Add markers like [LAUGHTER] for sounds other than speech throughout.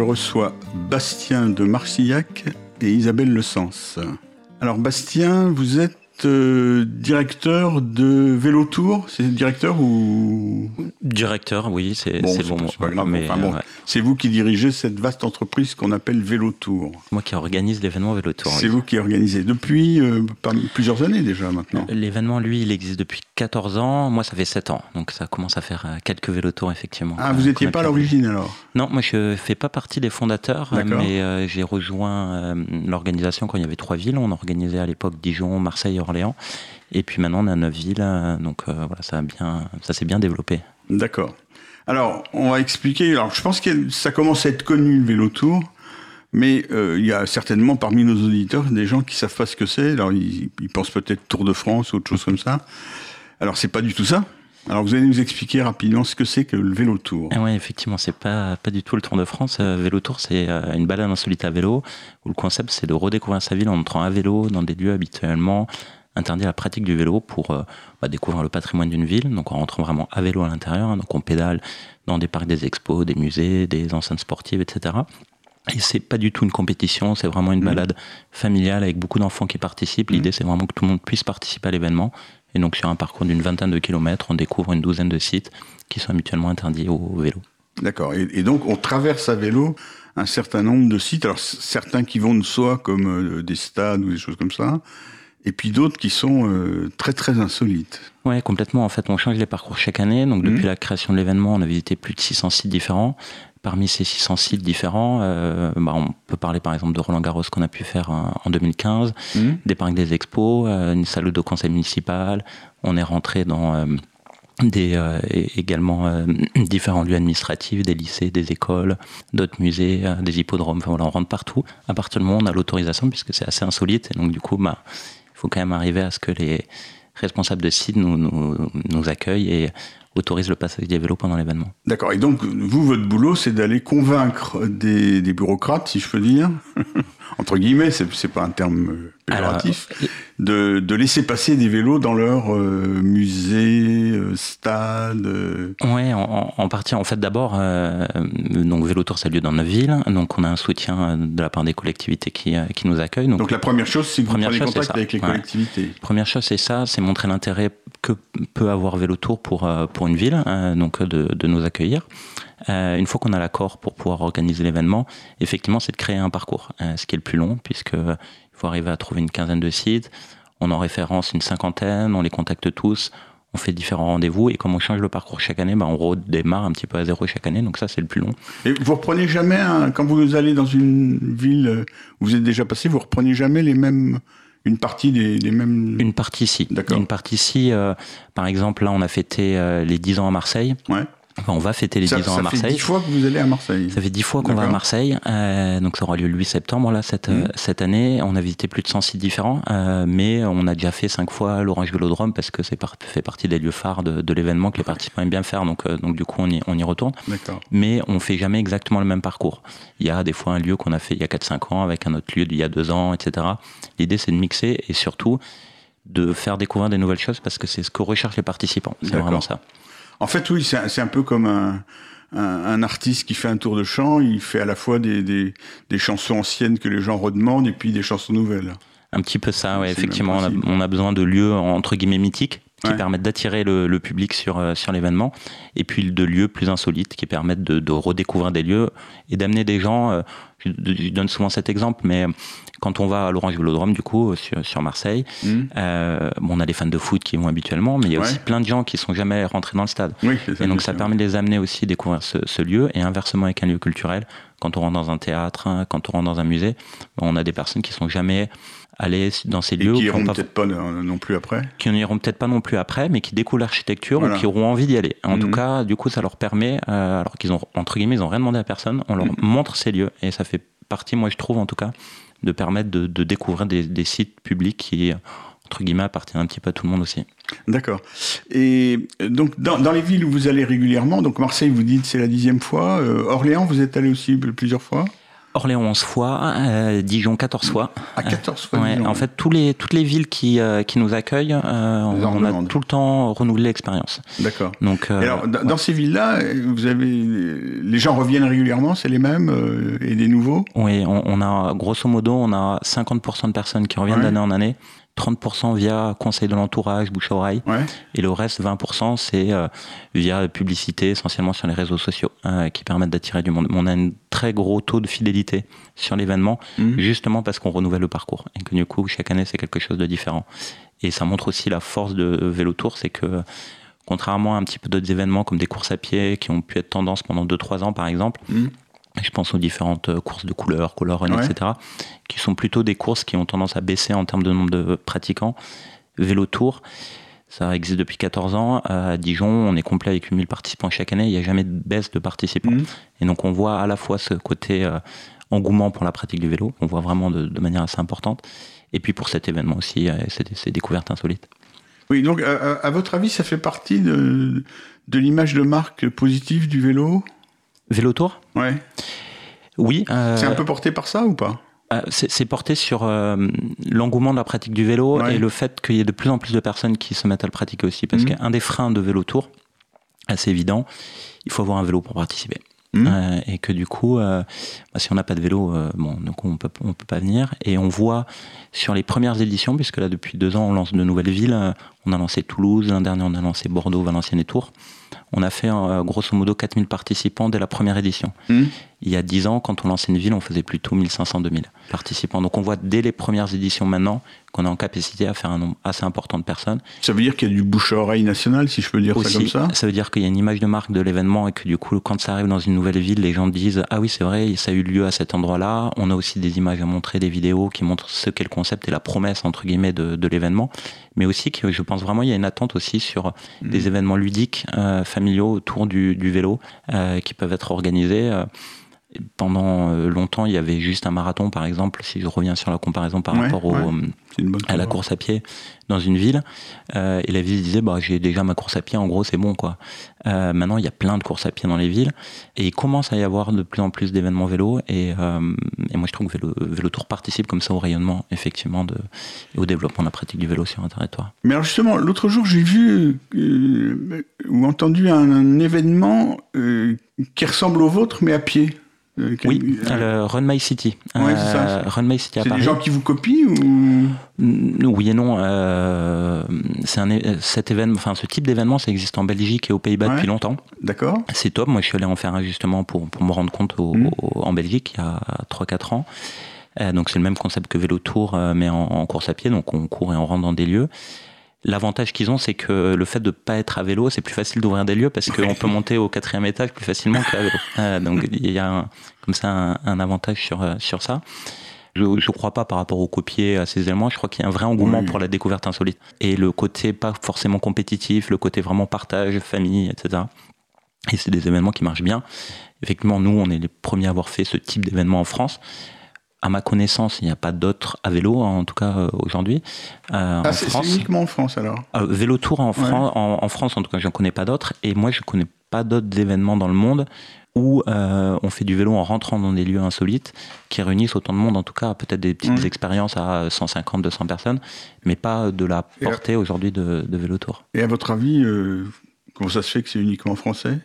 Je reçois Bastien de Marcillac et Isabelle Le Sens. Alors Bastien, vous êtes euh, directeur de Vélo Tour, c'est directeur ou? Directeur, oui, c'est Bon, c'est c'est bon. pas- c'est pas grave, mais, enfin bon, euh, ouais. c'est vous qui dirigez cette vaste entreprise qu'on appelle Vélo Tour. Moi qui organise l'événement Vélo Tour. C'est oui. vous qui organisez depuis euh, plusieurs années déjà maintenant. L'événement, lui, il existe depuis 14 ans. Moi, ça fait 7 ans. Donc, ça commence à faire euh, quelques vélo tours, effectivement. Ah, euh, vous n'étiez a pas à l'origine alors? Non, moi, je fais pas partie des fondateurs, euh, mais euh, j'ai rejoint euh, l'organisation quand il y avait trois villes. On organisait à l'époque Dijon, Marseille et Orléans. Et puis maintenant, on a neuf villes. euh, donc, euh, voilà, ça, a bien, ça s'est bien développé. D'accord. Alors, on va expliquer. Alors, je pense que ça commence à être connu le vélo tour, mais euh, il y a certainement parmi nos auditeurs des gens qui savent pas ce que c'est. Alors, ils, pensent peut-être Tour de France ou autre chose comme ça. Alors, c'est pas du tout ça. Alors, vous allez nous expliquer rapidement ce que c'est que le vélo tour. Ah effectivement, c'est pas pas du tout le Tour de France. Euh, vélo Tour, c'est euh, une balade insolite à vélo où le concept c'est de redécouvrir sa ville en entrant à vélo dans des lieux habituellement interdits à la pratique du vélo pour euh, bah, découvrir le patrimoine d'une ville. Donc en rentrant vraiment à vélo à l'intérieur, hein. donc on pédale dans des parcs, des expos, des musées, des enceintes sportives, etc. Et c'est pas du tout une compétition, c'est vraiment une Mhm. balade familiale avec beaucoup d'enfants qui participent. L'idée c'est vraiment que tout le monde puisse participer à l'événement. Et donc sur un parcours d'une vingtaine de kilomètres, on découvre une douzaine de sites qui sont habituellement interdits au vélo. D'accord. Et, et donc, on traverse à vélo un certain nombre de sites. Alors, certains qui vont de soi, comme euh, des stades ou des choses comme ça, et puis d'autres qui sont euh, très très insolites. Ouais, complètement. En fait, on change les parcours chaque année. Donc, depuis Mhm. la création de l'événement, on a visité plus de 600 sites différents. Parmi ces 600 sites différents, euh, bah, on peut parler par exemple de Roland Garros qu'on a pu faire en, en 2015, des parcs des expos, euh, une salle de conseil municipal. On est rentré dans euh, des, euh, également euh, [CLEARS THROAT] différents lieux administratifs, des lycées, des écoles, d'autres musées, euh, des hippodromes. Enfin voilà, on rentre partout. À partir du moment où on a l'autorisation, puisque c'est assez insolite. Et donc, du coup, bah, faut quand même arriver à ce que les responsables de site nous, nous, accueillent et autorisent le passage des vélos pendant l'événement. D'accord. Et donc, vous, votre boulot, c'est d'aller convaincre des, des bureaucrates, si je peux dire, [LAUGHS] entre guillemets, c'est c'est pas un terme euh, péjoratif, de, de laisser passer des vélos dans leur euh, musée, euh, stade. euh. Ouais, en, en- partie, en fait, d'abord, euh, donc Vélo Tour, ça a lieu dans neuf villes, donc on a un soutien euh, de la part des collectivités qui, qui nous accueillent. Donc, Donc, la première chose, c'est que vous Première prenez chose, c'est contact ça. avec les Ouais. collectivités. Première chose, c'est ça, c'est montrer l'intérêt que peut avoir Vélo Tour pour, pour une ville, donc de, de nous accueillir. Euh, une fois qu'on a l'accord pour pouvoir organiser l'événement, effectivement, c'est de créer un parcours, euh, ce qui est le plus long, puisque faut arriver à trouver une quinzaine de sites. On en référence une cinquantaine, on les contacte tous, on fait différents rendez-vous, et comme on change le parcours chaque année, bah, on redémarre un petit peu à zéro chaque année, donc ça, c'est le plus long. Et vous reprenez jamais, un- quand vous allez dans une ville euh, où vous êtes déjà passé, vous reprenez jamais les mêmes, une partie des, des mêmes. Une partie ici. D'accord. Une partie ici, euh, par exemple, là, on a fêté euh, les 10 ans à Marseille. Ouais. Enfin, on va fêter les ça 10 ans ça à fait Marseille. dix fois que vous allez à Marseille. Ça fait dix fois qu'on va à. Marseille, euh, donc ça aura lieu le 8 septembre là cette euh, Mhm. cette année. On a visité plus de 100 sites différents, euh, mais on a déjà fait cinq fois l'Orange Vélodrome parce que c'est par- fait partie des lieux phares de, de l'événement que les participants aiment bien faire. Donc euh, donc du coup on y on y retourne, mais on fait jamais exactement le même parcours. Il y a des fois un lieu qu'on a fait il y a 4-5 ans avec un autre lieu d'il y a deux ans, etc. L'idée c'est de mixer et surtout de faire découvrir des nouvelles choses parce que c'est ce que recherchent les participants. C'est vraiment ça. En fait, oui, c'est un, peu comme un, un, un artiste qui fait un tour de chant. Il fait à la fois des, des, des chansons anciennes que les gens redemandent et puis des chansons nouvelles. Un petit peu ça, ouais, le effectivement. On a, on a besoin de lieux entre guillemets mythiques qui Ouais. permettent d'attirer le, le public sur, euh, sur l'événement, et puis de lieux plus insolites qui permettent de, de redécouvrir des lieux et d'amener des gens. euh, je, je donne souvent cet exemple, mais quand on va à l'Orange Vélodrome, du coup, sur, sur Marseille, Hmm euh, bon, on a les fans de foot qui vont habituellement, mais il y a Ouais. aussi plein de gens qui sont jamais rentrés dans le stade. Oui, ça. Et donc ça permet de les amener aussi à découvrir ce, ce lieu et inversement avec un lieu culturel. Quand on rentre dans un théâtre, hein, quand on rentre dans un musée, on a des personnes qui sont jamais allées dans ces Et lieux, qui ou qui ont iront pas- peut-être pas euh, non plus après. qui n'iront peut-être pas non plus après, mais qui découvrent l'architecture Voilà. ou qui auront envie d'y aller. En Mhm. tout cas, du coup, ça leur permet, euh, alors qu'ils ont entre guillemets, ils ont rien demandé à personne, on leur Mhm. montre ces lieux et ça fait partie, moi je trouve en tout cas, de permettre de, de découvrir des, des sites publics qui entre guillemets appartiennent un petit peu à tout le monde aussi. D'accord. Et euh, donc, dans, dans les villes où vous allez régulièrement, donc Marseille, vous dites c'est la dixième fois. euh, Orléans, vous êtes allé aussi plusieurs fois? Orléans 11 fois, euh, Dijon 14 fois. À 14 fois ouais, En fait, tous les, toutes les villes qui, euh, qui nous accueillent, euh, on, a tout le temps renouvelé l'expérience. D'accord. Donc, alors, dans ces villes-là, vous avez les gens reviennent régulièrement, c'est les mêmes et des nouveaux? Oui, on, on, a grosso modo, on a 50% de personnes qui reviennent d'année en année. 30% via conseil de l'entourage, bouche à oreille, et le reste 20% c'est euh, via publicité, essentiellement sur les réseaux sociaux, euh, qui permettent d'attirer du monde. On a un très gros taux de fidélité sur l'événement, mhm. justement parce qu'on renouvelle le parcours, et que du coup chaque année c'est quelque chose de différent. Et ça montre aussi la force de Vélo Tour, c'est que contrairement à un petit peu d'autres événements comme des courses à pied qui ont pu être tendance pendant 2-3 ans par exemple, mhm je pense aux différentes euh, courses de couleurs, color run, etc., qui sont plutôt des courses qui ont tendance à baisser en termes de nombre de pratiquants. Vélo Tour, ça existe depuis 14 ans. À Dijon, on est complet avec 1000 participants chaque année. Il n'y a jamais de baisse de participants. Mhm. Et donc, on voit à la fois ce côté euh, engouement pour la pratique du vélo, on voit vraiment de, manière assez importante. Et puis pour cet événement aussi, euh, c'est des découvertes insolites. Oui, donc à, votre avis, ça fait partie de, de l'image de marque positive du vélo? Vélo Tour Ouais. Oui. Euh, c'est un peu porté par ça ou pas? euh, c'est porté sur euh, l'engouement de la pratique du vélo et le fait qu'il y ait de plus en plus de personnes qui se mettent à le pratiquer aussi. Parce mhm. qu'un des freins de vélo tour, assez évident, il faut avoir un vélo pour participer. Mhm. et que du coup, bah, si on n'a pas de vélo, bon, donc on peut, on peut pas venir. Et on voit sur les premières éditions, puisque là depuis deux ans on lance de nouvelles villes, on a lancé Toulouse, l'an dernier on a lancé Bordeaux, Valenciennes et Tours on a fait euh, grosso modo 4000 participants dès la première édition. Hmm. Il y a 10 ans, quand on lançait une ville, on faisait plutôt 1500-2000 participants. Donc on voit dès les premières éditions maintenant qu'on est en capacité à faire un nombre assez important de personnes. Ça veut dire qu'il y a du bouche-à-oreille national, si je peux dire ça comme ça? Ça veut dire qu'il y a une image de marque de l'événement et que du coup, quand ça arrive dans une nouvelle ville, les gens disent Ah oui, c'est vrai, ça a eu lieu à cet endroit-là. On a aussi des images à montrer, des vidéos qui montrent ce qu'est le concept et la promesse, entre guillemets, de, l'événement. Mais aussi que je pense vraiment il y a une attente aussi sur hmm. des événements ludiques, euh, familiaux autour du, vélo euh, qui peuvent être organisés. Euh, pendant euh, longtemps, il y avait juste un marathon, par exemple, si je reviens sur la comparaison par rapport au, à la course à pied dans une ville. Euh, et la ville disait, bah, j'ai déjà ma course à pied, en gros, c'est bon. quoi. Euh, maintenant, il y a plein de courses à pied dans les villes. Et il commence à y avoir de plus en plus d'événements vélo. Et, et, moi, je trouve que Vélo, vélo, Tour participe comme ça au rayonnement, effectivement, de, et au développement de la pratique du vélo sur un territoire. Mais alors, justement, l'autre jour, j'ai vu ou entendu un, un événement qui ressemble au vôtre, mais à pied. Euh, oui, le Run My City. Ouais, c'est ça. Euh, Run My City C'est des gens qui vous copient ou Oui et non. Euh, c'est un, cet événement, enfin ce type d'événement, ça existe en Belgique et aux Pays-Bas depuis longtemps. D'accord. C'est top. Moi, je suis allé en faire un justement pour, pour me rendre compte mmh. en Belgique il y a 3-4 ans. donc c'est le même concept que Vélo Tour, mais en, en, course à pied. Donc on court et on rentre dans des lieux. L'avantage qu'ils ont, c'est que le fait de ne pas être à vélo, c'est plus facile d'ouvrir des lieux parce qu'on peut monter au quatrième étage plus facilement qu'à vélo. [LAUGHS] Euh, donc il y a comme ça un, avantage sur, euh, sur ça. Je ne crois pas par rapport au copier à ces éléments. Je crois qu'il y a un vrai engouement pour la découverte insolite. Et le côté pas forcément compétitif, le côté vraiment partage, famille, etc. Et c'est des événements qui marchent bien. Effectivement, nous, on est les premiers à avoir fait ce type d'événement en France à ma connaissance, il n'y a pas d'autres à vélo, en tout cas euh, aujourd'hui. Euh, ah, c'est uniquement en France alors euh, Vélo Tour en, France, en, France, en tout cas, je ne connais pas d'autres. Et moi, je ne connais pas d'autres événements dans le monde où on fait du vélo en rentrant dans des lieux insolites qui réunissent autant de monde, en tout cas, peut-être des petites expériences à 150, 200 personnes, mais pas de la portée aujourd'hui de, de, Vélo Tour. Et à votre avis, comment ça se fait que c'est uniquement français?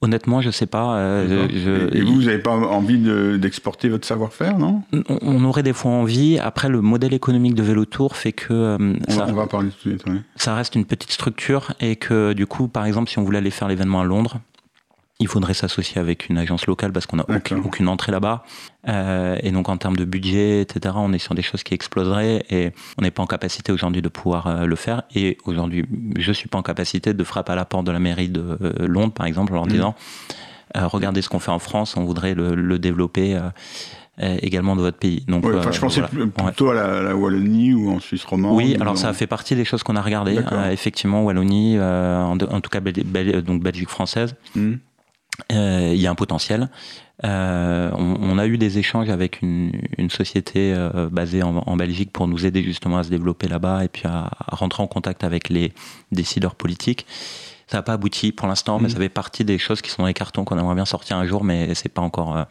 Honnêtement, je sais pas. Euh, et, vous, vous n'avez pas envie d'exporter votre savoir-faire, non? On, aurait des fois envie. Après, le modèle économique de Vélo Tour fait que euh, ça, on va parler tout de suite, ça reste une petite structure et que du coup, par exemple, si on voulait aller faire l'événement à Londres, il faudrait s'associer avec une agence locale parce qu'on n'a aucune, entrée là-bas. Euh, et donc en termes de budget, etc., on est sur des choses qui exploseraient et on n'est pas en capacité aujourd'hui de pouvoir euh, le faire. Et aujourd'hui, je ne suis pas en capacité de frapper à la porte de la mairie de euh, Londres, par exemple, en leur mmh. disant regardez ce qu'on fait en France, on voudrait le, développer. également de votre pays. Donc, je pensais plutôt à la, Wallonie ou en Suisse romande. Oui, alors ça fait partie des choses qu'on a regardées. effectivement, Wallonie, en, tout cas donc Belgique française. Mmh. Euh, il y a un potentiel. Euh, on, a eu des échanges avec une, société euh, basée en, Belgique pour nous aider justement à se développer là-bas et puis à, rentrer en contact avec les décideurs politiques. Ça n'a pas abouti pour l'instant, mais mm. ça fait partie des choses qui sont dans les cartons qu'on aimerait bien sortir un jour, mais c'est pas encore. en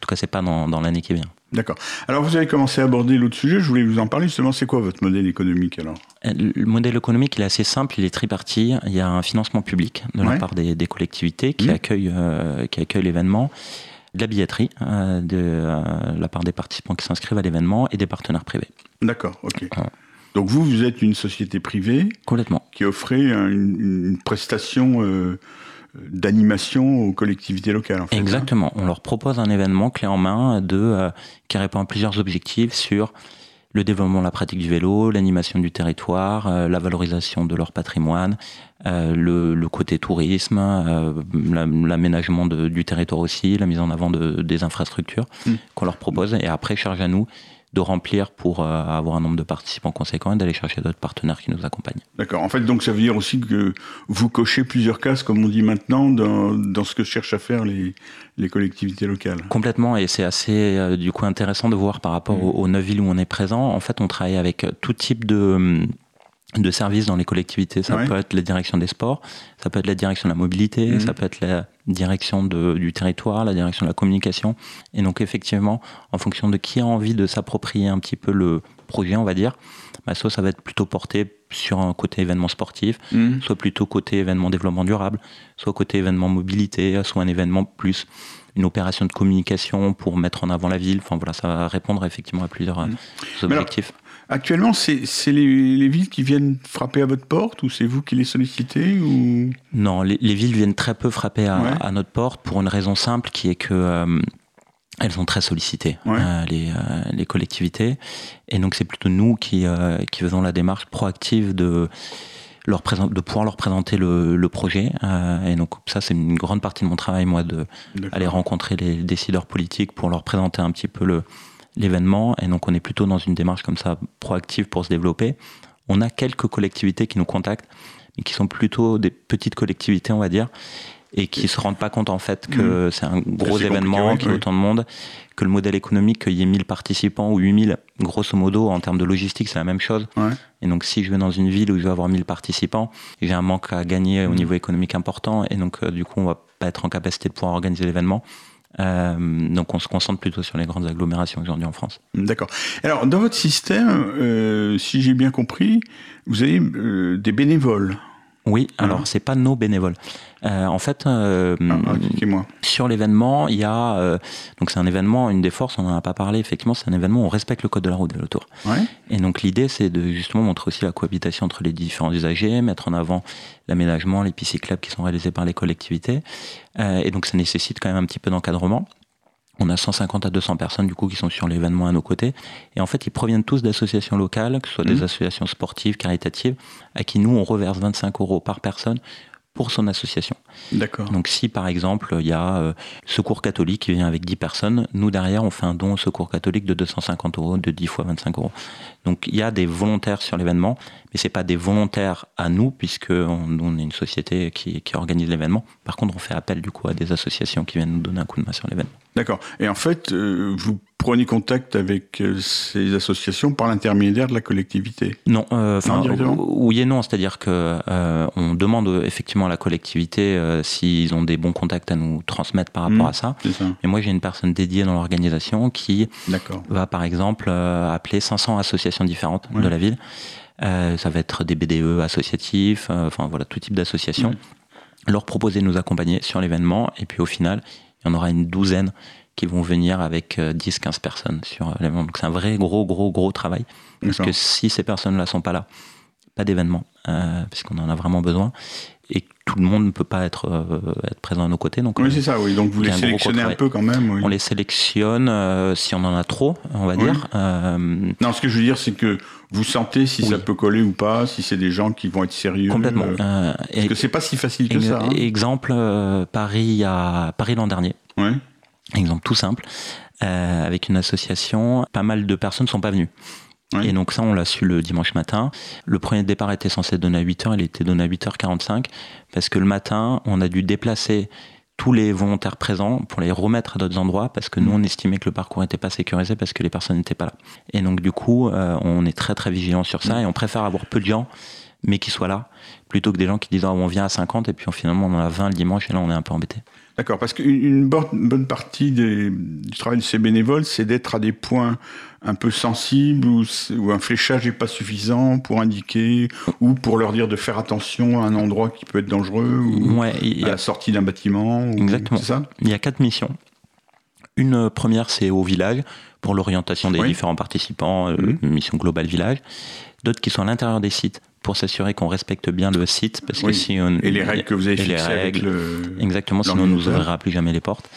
tout cas, c'est pas dans, dans l'année qui vient. D'accord. Alors vous avez commencé à aborder l'autre sujet, je voulais vous en parler justement, c'est quoi votre modèle économique alors? Le modèle économique il est assez simple, il est tripartite, il y a un financement public de la part des, collectivités qui, mmh. accueillent, euh, qui accueillent l'événement, de la billetterie euh, de euh, la part des participants qui s'inscrivent à l'événement et des partenaires privés. D'accord, ok. Donc vous, vous êtes une société privée Complètement. qui offrait une, prestation d'animation aux collectivités locales. En fait, hein. Exactement. On leur propose un événement clé en main de, euh, qui répond à plusieurs objectifs sur le développement de la pratique du vélo, l'animation du territoire, euh, la valorisation de leur patrimoine, euh, le, côté tourisme, l'aménagement du territoire aussi, la mise en avant de, des infrastructures hmm. qu'on leur propose. Et après, charge à nous de remplir pour euh, avoir un nombre de participants conséquent et d'aller chercher d'autres partenaires qui nous accompagnent. D'accord. En fait, donc ça veut dire aussi que vous cochez plusieurs cases, comme on dit maintenant, dans, dans ce que cherchent à faire les, les collectivités locales. Complètement, et c'est assez euh, du coup intéressant de voir par rapport mmh. aux, aux neuf villes où on est présent. En fait, on travaille avec tout type de de services dans les collectivités. Ça peut être la direction des sports, ça peut être la direction de la mobilité, mmh. ça peut être la direction de, du territoire, la direction de la communication. Et donc effectivement, en fonction de qui a envie de s'approprier un petit peu le projet, on va dire, bah, soit ça va être plutôt porté sur un côté événement sportif, mmh. soit plutôt côté événement développement durable, soit côté événement mobilité, soit un événement plus une opération de communication pour mettre en avant la ville. Enfin voilà, ça va répondre effectivement à plusieurs mmh. objectifs. Actuellement, c'est les, villes qui viennent frapper à votre porte ou c'est vous qui les sollicitez ou... Non, les, villes viennent très peu frapper à, notre porte pour une raison simple qui est que euh, elles sont très sollicitées, euh, euh, les, collectivités. Et donc c'est plutôt nous qui, qui faisons la démarche proactive de leur de pouvoir leur présenter le, projet. et donc ça, c'est une grande partie de mon travail, moi, d'aller rencontrer les décideurs politiques pour leur présenter un petit peu le, l'événement. Et donc, on est plutôt dans une démarche comme ça proactive pour se développer. On a quelques collectivités qui nous contactent, mais qui sont plutôt des petites collectivités, on va dire, et qui se rendent pas compte en fait que mmh. c'est un gros événement, qu'il y a autant de monde, que le modèle économique, qu'il y ait 1000 participants ou 8000, grosso modo, en termes de logistique, c'est la même chose. Et donc, si je vais dans une ville où je vais avoir 1000 participants, j'ai un manque à gagner au mmh. niveau économique important, et donc, euh, du coup, on va pas être en capacité de pouvoir organiser l'événement. Euh, donc on se concentre plutôt sur les grandes agglomérations aujourd'hui en France. D'accord. Alors dans votre système, euh, si j'ai bien compris, vous avez euh, des bénévoles. Oui, alors hein c'est pas nos bénévoles. Euh, en fait, euh, ah, sur l'événement, il y a euh, donc c'est un événement, une des forces, on n'en a pas parlé. Effectivement, c'est un événement où on respecte le code de la route de l'autour. Ouais. Et donc l'idée, c'est de justement montrer aussi la cohabitation entre les différents usagers, mettre en avant l'aménagement, les pistes cyclables qui sont réalisés par les collectivités. et donc ça nécessite quand même un petit peu d'encadrement. On a 150 à 200 personnes du coup qui sont sur l'événement à nos côtés. Et en fait, ils proviennent tous d'associations locales, que ce soit des mmh. associations sportives, caritatives, à qui nous, on reverse 25 euros par personne pour son association. D'accord. Donc si par exemple il y a euh, Secours catholique qui vient avec 10 personnes, nous derrière on fait un don au Secours catholique de 250 euros, de 10 fois 25 euros. Donc il y a des volontaires sur l'événement, mais c'est pas des volontaires à nous puisque on, on est une société qui, qui organise l'événement. Par contre on fait appel du coup à des associations qui viennent nous donner un coup de main sur l'événement. D'accord. Et en fait, euh, vous prenez contact avec euh, ces associations par l'intermédiaire de la collectivité? Non, euh, oui et non, c'est-à-dire que on demande effectivement à la collectivité s'ils ont des bons contacts à nous transmettre par rapport mmh, à ça. Et moi j'ai une personne dédiée dans l'organisation qui va par exemple appeler 500 associations différentes de la ville. Ça va être des BDE associatifs, enfin voilà tout type d'associations. Leur proposer de nous accompagner sur l'événement et puis au final il y en aura une douzaine qui vont venir avec 10-15 euh, personnes sur euh, l'événement. Donc c'est un vrai gros, gros, gros travail. Parce que si ces personnes-là sont pas là, pas d'événement, euh, puisqu'on en a vraiment besoin. Et tout le monde ne peut pas être, être présent à nos côtés. Donc, oui, c'est ça, oui. Donc vous les sélectionnez un, peu quand même. On les sélectionne si on en a trop, on va dire. non, ce que je veux dire, c'est que vous sentez si ça peut coller ou pas, si c'est des gens qui vont être sérieux. Complètement. parce que c'est pas si facile que ça. Hein. Exemple, Paris, à Paris l'an dernier. Ouais. Exemple tout simple, euh, avec une association, pas mal de personnes ne sont pas venues. Et donc ça, on l'a su le dimanche matin. Le premier départ était censé être donné à 8h, il était donné à 8h45, parce que le matin, on a dû déplacer tous les volontaires présents pour les remettre à d'autres endroits, parce que nous, mm. on estimait que le parcours n'était pas sécurisé, parce que les personnes n'étaient pas là. Et donc du coup, euh, on est très très vigilant sur ça, mm. et on préfère avoir peu de gens mais qui soient là, plutôt que des gens qui disent ah, on vient à 50 et puis finalement on en a 20 le dimanche et là on est un peu embêté. D'accord, parce qu'une bonne partie du travail de ces bénévoles, c'est d'être à des points un peu sensibles où, un fléchage n'est pas suffisant pour indiquer ou pour leur dire de faire attention à un endroit qui peut être dangereux ou à la sortie d'un bâtiment. Exactement. Ça? Il y a quatre missions. Une première, c'est au village pour l'orientation des différents participants, euh, mmh. une mission globale village. D'autres qui sont à l'intérieur des sites pour s'assurer qu'on respecte bien le site. Parce que si on, et les règles que vous avez fixées avec le... Exactement, sinon on ne nous ouvrira plus jamais les portes.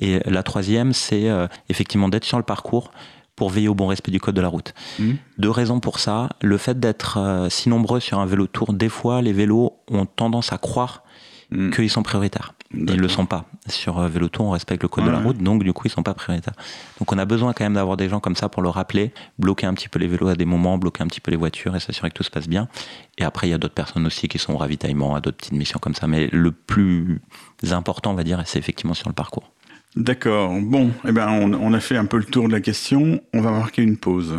Et la troisième, c'est euh, effectivement d'être sur le parcours pour veiller au bon respect du code de la route. Mmh. Deux raisons pour ça. Le fait d'être euh, si nombreux sur un vélo tour, des fois, les vélos ont tendance à croire mmh. qu'ils sont prioritaires. Ils ne le sont pas. Sur euh, Vélotour, on respecte le code de la route, donc du coup, ils ne sont pas prioritaires. Donc on a besoin quand même d'avoir des gens comme ça pour le rappeler, bloquer un petit peu les vélos à des moments, bloquer un petit peu les voitures et s'assurer que tout se passe bien. Et après, il y a d'autres personnes aussi qui sont au ravitaillement, à d'autres petites missions comme ça. Mais le plus important, on va dire, c'est effectivement sur le parcours. D'accord. Bon, eh ben, on, on a fait un peu le tour de la question. On va marquer une pause.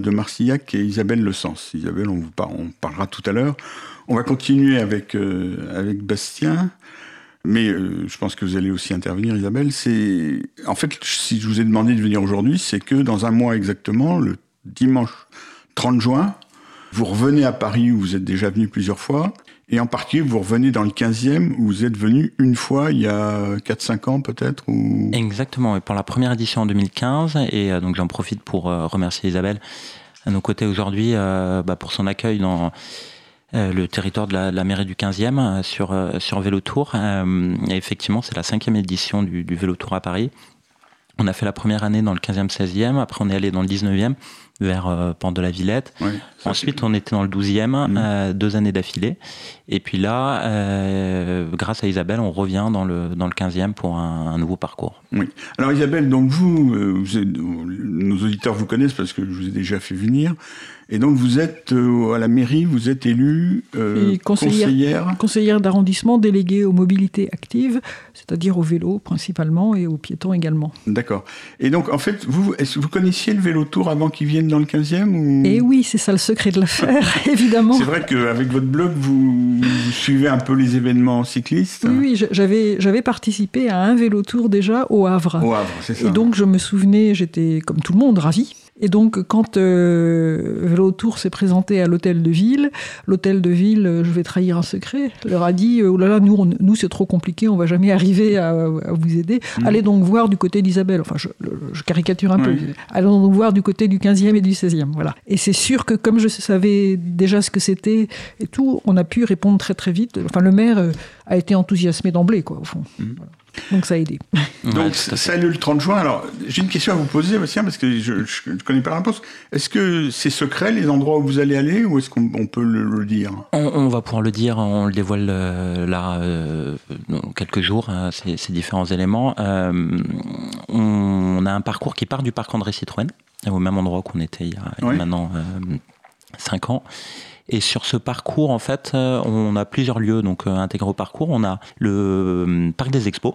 De Marcillac et Isabelle Le Sens. Isabelle, on, vous on parlera tout à l'heure. On va continuer avec, euh, avec Bastien. Mais euh, je pense que vous allez aussi intervenir, Isabelle. C'est en fait, si je vous ai demandé de venir aujourd'hui, c'est que dans un mois exactement, le dimanche 30 juin, vous revenez à Paris où vous êtes déjà venu plusieurs fois, et en particulier, vous revenez dans le 15e, où vous êtes venu une fois il y a 4-5 ans peut-être ou... Exactement, et pour la première édition en 2015, et euh, donc j'en profite pour euh, remercier Isabelle à nos côtés aujourd'hui euh, bah, pour son accueil dans le territoire de la, mairie du 15e sur, sur Vélo Tour. et effectivement, c'est la cinquième édition du, du Vélo Tour à Paris. On a fait la première année dans le 15e, 16e, après on est allé dans le 19e vers euh, Pente de la Villette. Ensuite, on était dans le 12e, mmh. euh, deux années d'affilée. Et puis là, euh, grâce à Isabelle, on revient dans le, dans le 15e pour un, nouveau parcours. Oui. Alors Isabelle, donc vous, nos auditeurs vous connaissent parce que je vous ai déjà fait venir. Et donc vous êtes à la mairie, vous êtes élue conseillère, conseillère, d'arrondissement déléguée aux mobilités actives, c'est-à-dire au vélo principalement et aux piétons également. D'accord. Et donc en fait, vous, est-ce vous connaissiez le vélo tour avant qu'il vienne dans le 15e ou... Et eh oui, c'est ça le secret de l'affaire, [LAUGHS] évidemment. C'est vrai qu'avec votre blog, vous, suivez un peu les événements cyclistes. Oui, oui j'avais, j'avais participé à un vélo tour déjà au Havre. Au Havre, c'est ça. Et donc je me souvenais, j'étais comme tout le monde ravi et donc, quand euh, Vélo Tour s'est présenté à l'hôtel de ville, l'hôtel de ville, euh, je vais trahir un secret, leur a dit Oh là là, nous, nous c'est trop compliqué, on va jamais arriver à, vous aider. Mmh. Allez donc voir du côté d'Isabelle. Enfin, je, caricature un peu. Allons donc voir du côté du 15e et du 16e. Voilà. Et c'est sûr que, comme je savais déjà ce que c'était et tout, on a pu répondre très très vite. Enfin, le maire euh, a été enthousiasmé d'emblée, quoi, au fond. Mmh. Donc ça a aidé. Donc ça a lieu le 30 juin. Alors j'ai une question à vous poser, Bastien, parce que je ne connais pas la réponse. Est-ce que c'est secret les endroits où vous allez aller ou est-ce qu'on peut le, dire? On, va pouvoir le dire, on le dévoile euh, là euh, dans quelques jours, hein, ces, différents éléments. Euh, on, a un parcours qui part du parc André Citroën, au même endroit qu'on était il y a, maintenant 5 ans. Et sur ce parcours, en fait, euh, on a plusieurs lieux donc euh, intégrés au parcours. On a le euh, parc des expos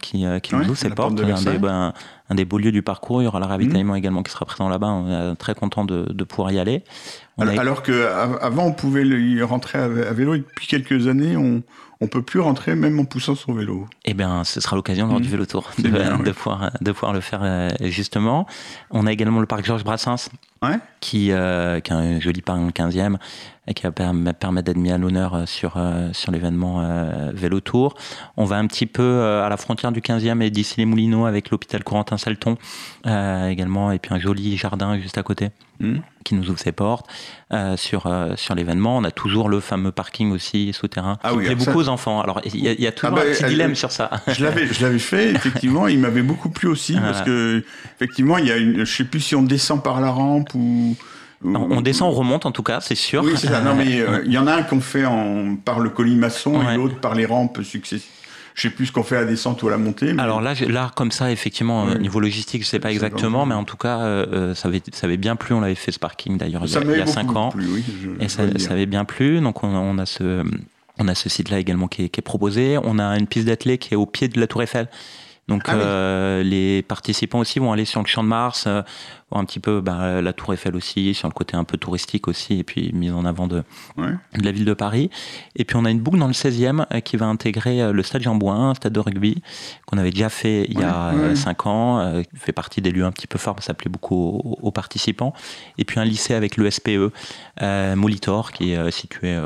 qui, qui nous ouvre ses portes, un des, ben, un des, beaux lieux du parcours. Il y aura le ravitaillement mmh. également qui sera présent là-bas. On est très content de, de pouvoir y aller. alors, alors qu'avant, on pouvait y rentrer à vélo et depuis quelques années, on, on peut plus rentrer même en poussant son vélo. Eh bien, ce sera l'occasion lors du mmh. vélo tour de, pouvoir, de pouvoir le faire justement. On a également le parc Georges Brassens, qui, euh, qui a un joli parc 15e et qui va permettre d'être mis à l'honneur euh, sur, euh, sur l'événement Vélo Tour. On va un petit peu à la frontière du 15e et d'ici les Moulineaux avec l'hôpital Corentin-Salton également, et puis un joli jardin juste à côté. Mmh. qui nous ouvre ses portes sur, sur l'événement. On a toujours le fameux parking aussi souterrain ah qui plaît beaucoup aux enfants. Alors il y, a toujours ah bah, un petit dilemme sur ça. Je l'avais, je l'avais fait effectivement. il m'avait beaucoup plu aussi [LAUGHS] parce que effectivement il y a une, je sais plus si on descend par la rampe on descend, on remonte en tout cas, c'est sûr. Oui, c'est ça. Non, mais [LAUGHS] euh, il y en a un qu'on fait en, par le colimaçon et l'autre par les rampes successives. Je sais plus ce qu'on fait à la descente ou à la montée. Alors là, là, comme ça, effectivement, au niveau logistique, je sais pas exactement, mais en tout cas, euh, euh, ça, avait, ça avait bien plu. On l'avait fait ce parking d'ailleurs il, y a 5 ans. et ça, avait bien plu. Donc on, a ce, on a ce site-là également qui est, qui est, proposé. On a une piste d'athlée qui est au pied de la Tour Eiffel. Donc ah euh, les participants aussi vont aller sur le Champ de Mars, euh, voir un petit peu bah, la Tour Eiffel aussi, sur le côté un peu touristique aussi, et puis mise en avant de, de la ville de Paris. Et puis on a une boucle dans le 16e euh, qui va intégrer le Stade Jean Bouin, un stade de rugby, qu'on avait déjà fait il y a 5 ans, qui fait partie des lieux un petit peu forts, ça plaît beaucoup aux, participants. Et puis un lycée avec le SPE, Molitor, qui est situé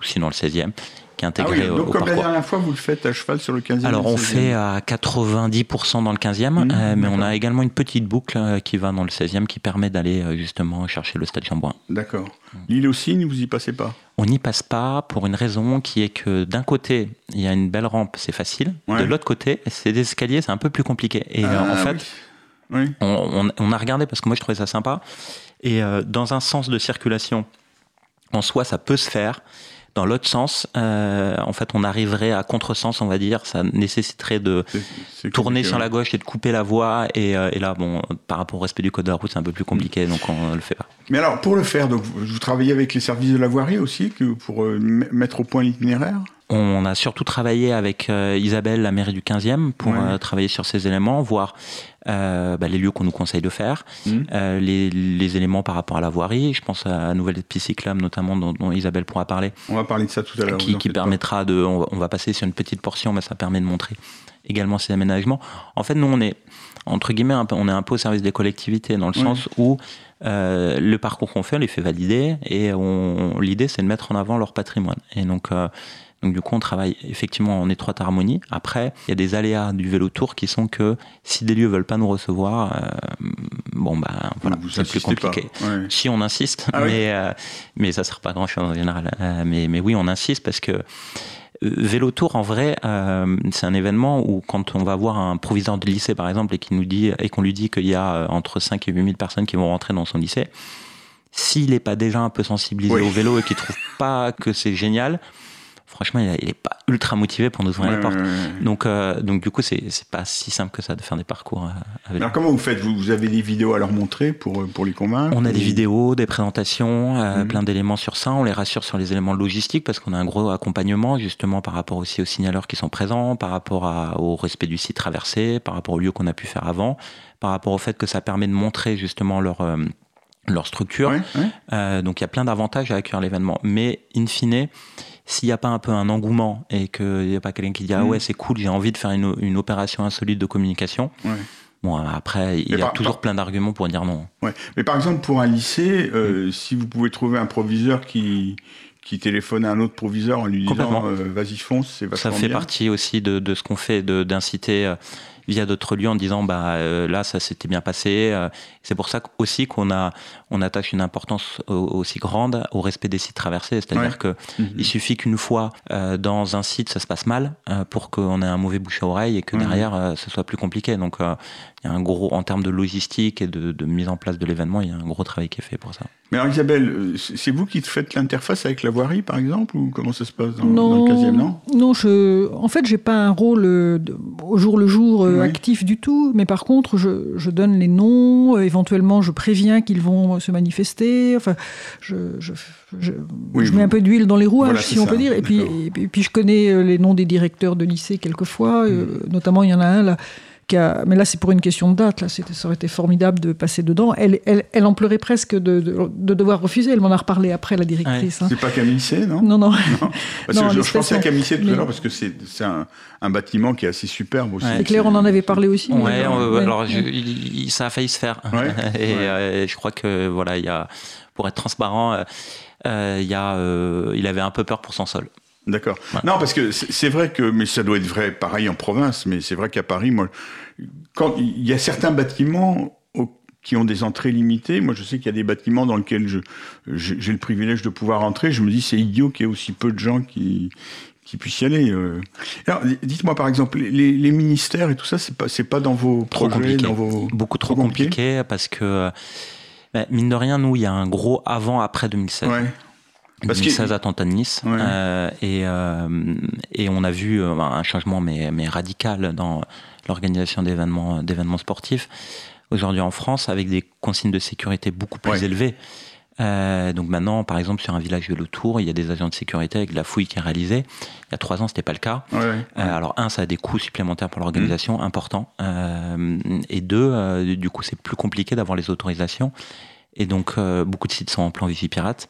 aussi dans le 16e qui est intégré ah oui, donc comme la dernière fois, vous le faites à cheval sur le 15e Alors on fait à 90% dans le 15e, mmh, euh, mais on a également une petite boucle euh, qui va dans le 16e qui permet d'aller euh, justement chercher le stade Chambouin. D'accord. L'île aux cygnes, vous y passez pas? On n'y passe pas pour une raison qui est que d'un côté, il y a une belle rampe, c'est facile. De l'autre côté, c'est des escaliers, c'est un peu plus compliqué. Et ah en fait, On, on, a regardé parce que moi je trouvais ça sympa. Et dans un sens de circulation, en soi, ça peut se faire. Dans l'autre sens, euh, en fait, on arriverait à contresens, on va dire. Ça nécessiterait de tourner sur la gauche et de couper la voie. Euh, et, là, bon, par rapport au respect du code de la route, c'est un peu plus compliqué, mm. donc on ne le fait pas. Mais alors, pour le faire, donc, vous travaillez avec les services de la voirie aussi, pour euh, mettre au point l'itinéraire? On a surtout travaillé avec Isabelle, la mairie du 15e, pour travailler sur ces éléments, voir euh, bah, les lieux qu'on nous conseille de faire, mmh. euh, les, éléments par rapport à la voirie. Je pense à la nouvelle piste cyclable notamment dont, Isabelle pourra parler. On va parler de ça tout à l'heure. Qui, permettra de, on va, passer sur une petite portion, mais ça permet de montrer également ces aménagements. En fait, nous on est entre guillemets, on est un peu au service des collectivités dans le sens où euh, le parcours qu'on fait, on les fait valider et l'idée c'est de mettre en avant leur patrimoine. Et donc donc du coup, on travaille effectivement en étroite harmonie. Après, il y a des aléas du vélo tour qui sont que si des lieux veulent pas nous recevoir, euh, bon, bah voilà, c'est plus compliqué. Si on insiste, ah mais, mais ça ne sert pas grand-chose en général. mais, mais oui, on insiste parce que Vélo Tour, en vrai, c'est un événement où quand on va voir un proviseur de lycée, par exemple, et qu'on lui dit qu'il y a entre 5 et 8 000 personnes qui vont rentrer dans son lycée, s'il n'est pas déjà un peu sensibilisé au vélo et qu'il trouve pas que c'est génial, franchement, il n'est pas ultra motivé pour nous ouvrir les portes. Donc, euh, donc, du coup, c'est pas si simple que ça de faire des parcours euh, avec Alors, comment vous faites? Vous, avez des vidéos à leur montrer pour, euh, pour les convaincre On a des vidéos, des présentations, mhm. plein d'éléments sur ça. On les rassure sur les éléments logistiques parce qu'on a un gros accompagnement, justement, par rapport aussi aux signaleurs qui sont présents, par rapport au respect du site traversé, par rapport au lieu qu'on a pu faire avant, par rapport au fait que ça permet de montrer, justement, leur leur structure. donc il y a plein d'avantages à accueillir l'événement. Mais in fine, s'il n'y a pas un peu un engouement et qu'il n'y a pas quelqu'un qui dit ah mm. ouais c'est cool j'ai envie de faire une, une, opération insolite de communication bon après il y a toujours plein d'arguments pour dire non ouais. mais par exemple pour un lycée euh, mm. si vous pouvez trouver un proviseur qui qui téléphone à un autre proviseur en lui disant euh, vas-y fonce c'est ça fait partie aussi de, de ce qu'on fait d'inciter euh, via d'autres lieux en disant bah euh, là ça s'était bien passé. Euh. c'est pour ça aussi qu'on a on attache une importance aussi grande au respect des sites traversés. C'est-à-dire que mhm. il suffit qu'une fois euh, dans un site ça se passe mal pour qu'on ait un mauvais bouche à oreille et que derrière ce soit plus compliqué. Donc il y a un gros en termes de logistique et de, de mise en place de l'événement, il y a un gros travail qui est fait pour ça. Mais alors Isabelle, euh, c'est vous qui faites l'interface avec la voirie, par exemple, ou comment ça se passe dans, le 15e, non? Non, je, en fait, j'ai pas un rôle euh, au jour le jour euh, actif du tout, mais par contre, je, je donne les noms, éventuellement, je préviens qu'ils vont se manifester, enfin, je, je, je, mets un peu d'huile dans les rouages, si on peut dire, et puis, et puis, je connais les noms des directeurs de lycée quelquefois, mm. notamment il y en a un là mais là c'est pour une question de date, là ça aurait été formidable de passer dedans. Elle, elle, elle en pleurait presque de, de, devoir refuser, elle m'en a reparlé après, la directrice. Hein. C'est pas Camille C, non Non, non. [LAUGHS] Parce que je, pensais à Camille C tout à l'heure parce que c'est un, un, bâtiment qui est assez superbe aussi. Et Claire, on en avait parlé aussi. Ouais, alors ça a failli se faire. [LAUGHS] et euh, je crois que voilà, il y a, pour être transparent, euh, euh, il, y a, il avait un peu peur pour son sol. D'accord. Non, parce que c'est vrai que, mais ça doit être vrai pareil en province, mais c'est vrai qu'à Paris, moi, quand il y a certains bâtiments qui ont des entrées limitées, moi je sais qu'il y a des bâtiments dans lesquels j'ai le privilège de pouvoir entrer, je me dis c'est idiot qu'il y ait aussi peu de gens qui, qui puissent y aller. Euh. Alors, dites-moi par exemple, les, ministères et tout ça, c'est pas, dans vos projets, dans vos beaucoup trop, compliqué parce que bah, mine de rien, nous, il y a un gros avant-après 2016. Ouais. 2016 attentat de Nice euh, et, euh, et on a vu euh, un changement mais, mais radical dans l'organisation d'événements d'événements sportifs aujourd'hui en France avec des consignes de sécurité beaucoup plus élevées. donc maintenant, par exemple, sur un village vélo tour, il y a des agents de sécurité avec de la fouille qui est réalisée. Il y a trois ans, c'était pas le cas. alors un, ça a des coûts supplémentaires pour l'organisation, mmh. importants. et deux, du coup, c'est plus compliqué d'avoir les autorisations. Et donc, beaucoup de sites sont en plan Wi-Fi pirate.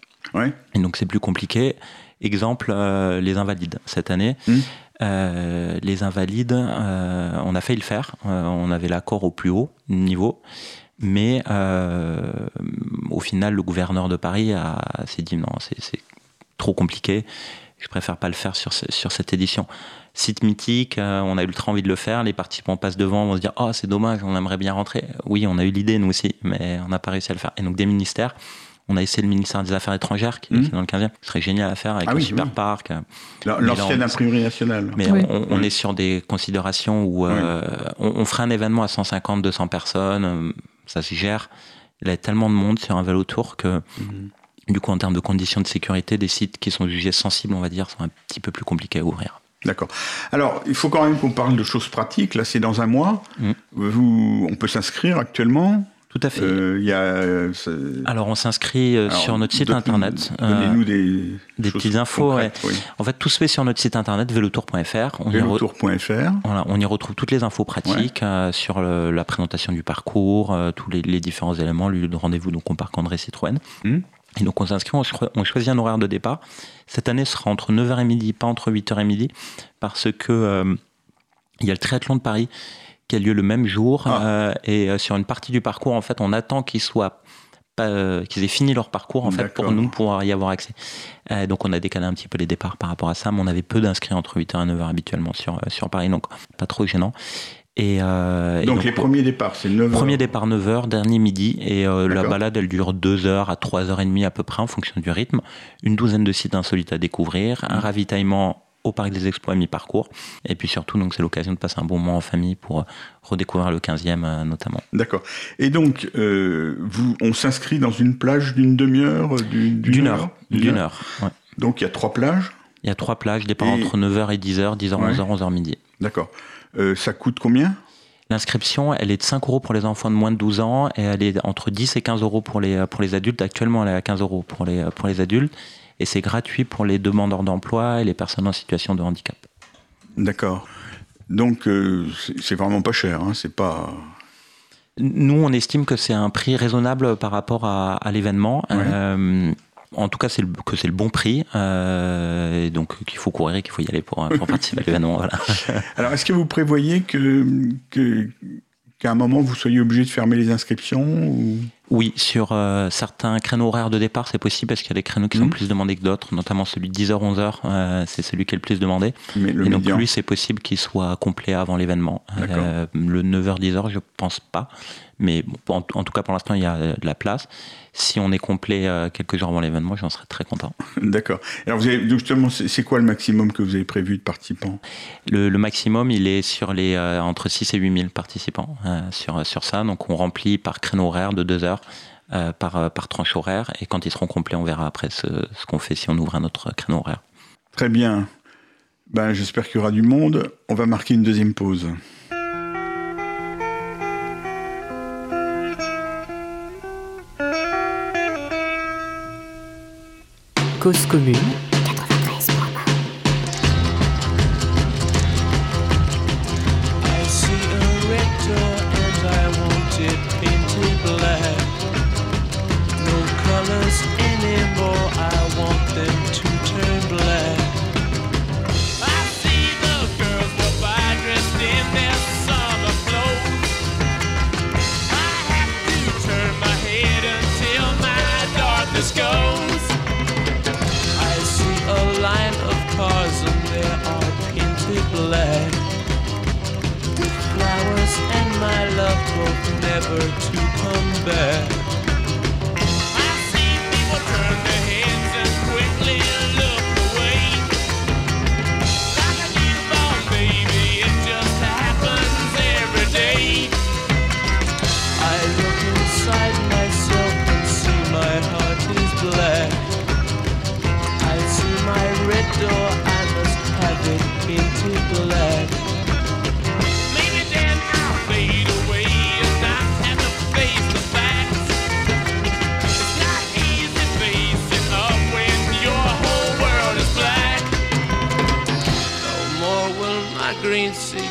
Et donc c'est plus compliqué. Exemple, euh, les invalides. Cette année, hmm. euh, les invalides, euh, on a failli le faire. on avait l'accord au plus haut niveau. Mais au final, le gouverneur de Paris s'est dit non, c'est trop compliqué. Je préfère pas le faire sur, sur cette édition. Site mythique, on a eu ultra envie de le faire. Les participants passent devant, vont se dire Oh, c'est dommage, on aimerait bien rentrer. Oui, on a eu l'idée, nous aussi, mais on n'a pas réussi à le faire. Et donc, des ministères, on a essayé le ministère des Affaires étrangères, qui, est mmh. dans le 15e. Ce serait génial à faire avec ah le super parc. L'ancienne imprimerie nationale. Mais on, est sur des considérations où euh, on, ferait un événement à 150, 200 personnes, euh, ça se gère. Il y a tellement de monde sur un vélo tour que, mmh. du coup, en termes de conditions de sécurité, des sites qui sont jugés sensibles, on va dire, sont un petit peu plus compliqués à ouvrir. D'accord. Alors, il faut quand même qu'on parle de choses pratiques. Là, c'est dans un mois. Mmh. Vous, on peut s'inscrire actuellement? Tout à fait. Euh, y a, euh, Alors, on s'inscrit euh, sur notre site internet. Donnez-nous des, des petites infos. En fait, tout se fait sur notre site internet velotour.fr. Velotour.fr. Voilà, on y retrouve toutes les infos pratiques sur la présentation du parcours, tous les, différents éléments, le lieu de rendez-vous donc au parc André Citroën. Hmm. Et donc on s'inscrit, on, choisit un horaire de départ. Cette année ce sera entre 9h et midi, pas entre 8h et midi, parce que il y a le triathlon de Paris qui a lieu le même jour. Ah. Euh, et euh, sur une partie du parcours, en fait, on attend qu'ils soient euh, qu'ils aient fini leur parcours en fait pour nous pouvoir y avoir accès. donc on a décalé un petit peu les départs par rapport à ça, mais on avait peu d'inscrits entre 8h et 9h habituellement sur, sur Paris, donc pas trop gênant. Et, euh, donc, les premiers départs, c'est 9h Premier départ 9h, dernier midi. Et euh, la balade, elle dure 2h à 3h30 à peu près en fonction du rythme. Une douzaine de sites insolites à découvrir. Un mmh. ravitaillement au Parc des Expos à mi-parcours. Et puis surtout, donc c'est l'occasion de passer un bon moment en famille pour redécouvrir le 15e notamment. D'accord. Et donc, vous, on s'inscrit dans une plage d'une demi-heure D'une heure. D'une heure, Donc il y a trois plages Il y a trois plages, départ entre 9h et 10h, 10h, 11h, 11h midi. D'accord. Euh, ça coûte combien? L'inscription, elle est de 5 euros pour les enfants de moins de 12 ans et elle est entre 10 et 15 euros pour les, pour les adultes. Actuellement, elle est à 15 euros pour les, pour les adultes et c'est gratuit pour les demandeurs d'emploi et les personnes en situation de handicap. D'accord. Donc, euh, c'est vraiment pas cher, hein, c'est pas. Nous, on estime que c'est un prix raisonnable par rapport à, l'événement. Euh, en tout cas, c'est que c'est le bon prix, euh, et donc qu'il faut courir et qu'il faut y aller pour, participer à l'événement. Voilà. [LAUGHS] Alors, est-ce que vous prévoyez que, qu'à un moment vous soyez obligé de fermer les inscriptions Oui, sur euh, certains créneaux horaires de départ, c'est possible parce qu'il y a des créneaux qui sont mmh. plus demandés que d'autres, notamment celui de 10h, 11h, euh, c'est celui qui est le plus demandé. Mais le et donc, lui, c'est possible qu'il soit complet avant l'événement. le 9h, 10h, je pense pas. Mais en, tout cas, pour l'instant, il y a de la place. Si on est complet euh, quelques jours avant l'événement, j'en serais très content. [LAUGHS] D'accord. Alors, vous avez, justement, c'est quoi le maximum que vous avez prévu de participants? Le, maximum, il est sur les, euh, entre 6 et 8 000 participants euh, sur, sur ça. Donc, on remplit par créneau horaire de 2 heures. par, par tranche horaire et quand ils seront complets on verra après ce, ce qu'on fait si on ouvre un autre créneau horaire. Très bien. Ben, J'espère qu'il y aura du monde. On va marquer une deuxième pause. Cause commune never to come back.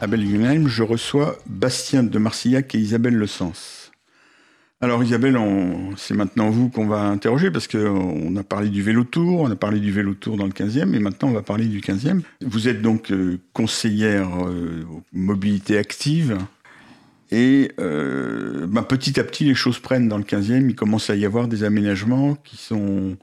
À Belgenheim, je reçois Bastien de Marcillac et Isabelle Le Sens. Alors Isabelle, c'est maintenant vous qu'on va interroger parce qu'on a parlé du vélo tour, on a parlé du vélo tour dans le 15e et maintenant on va parler du 15e. Vous êtes donc euh, conseillère euh, mobilité active et euh, ben, petit à petit les choses prennent dans le 15e, il commence à y avoir des aménagements qui sont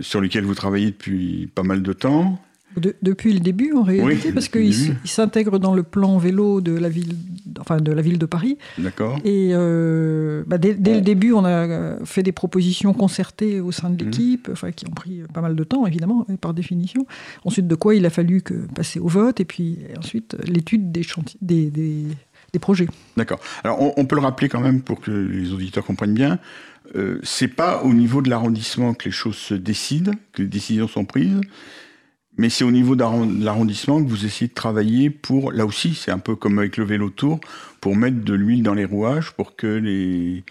sur lesquels vous travaillez depuis pas mal de temps. De- depuis le début, en réalité, Oui, parce qu'il s'intègre dans le plan vélo de la ville, enfin de la ville de Paris. D'accord Et euh, bah, dès, le début, on a euh, fait des propositions concertées au sein de Mhm. l'équipe, enfin, qui ont pris pas mal de temps, évidemment, et par définition. Ensuite, de quoi il a fallu que passer au vote, et puis ensuite l'étude des, chantiers, des, des, des projets. D'accord. Alors, on, on peut le rappeler quand même pour que les auditeurs comprennent bien. Euh, c'est pas au niveau de l'arrondissement que les choses se décident, que les décisions sont prises, mais c'est au niveau de l'arrondissement que vous essayez de travailler pour, là aussi, c'est un peu comme avec le vélo tour, pour mettre de l'huile dans les rouages pour que les,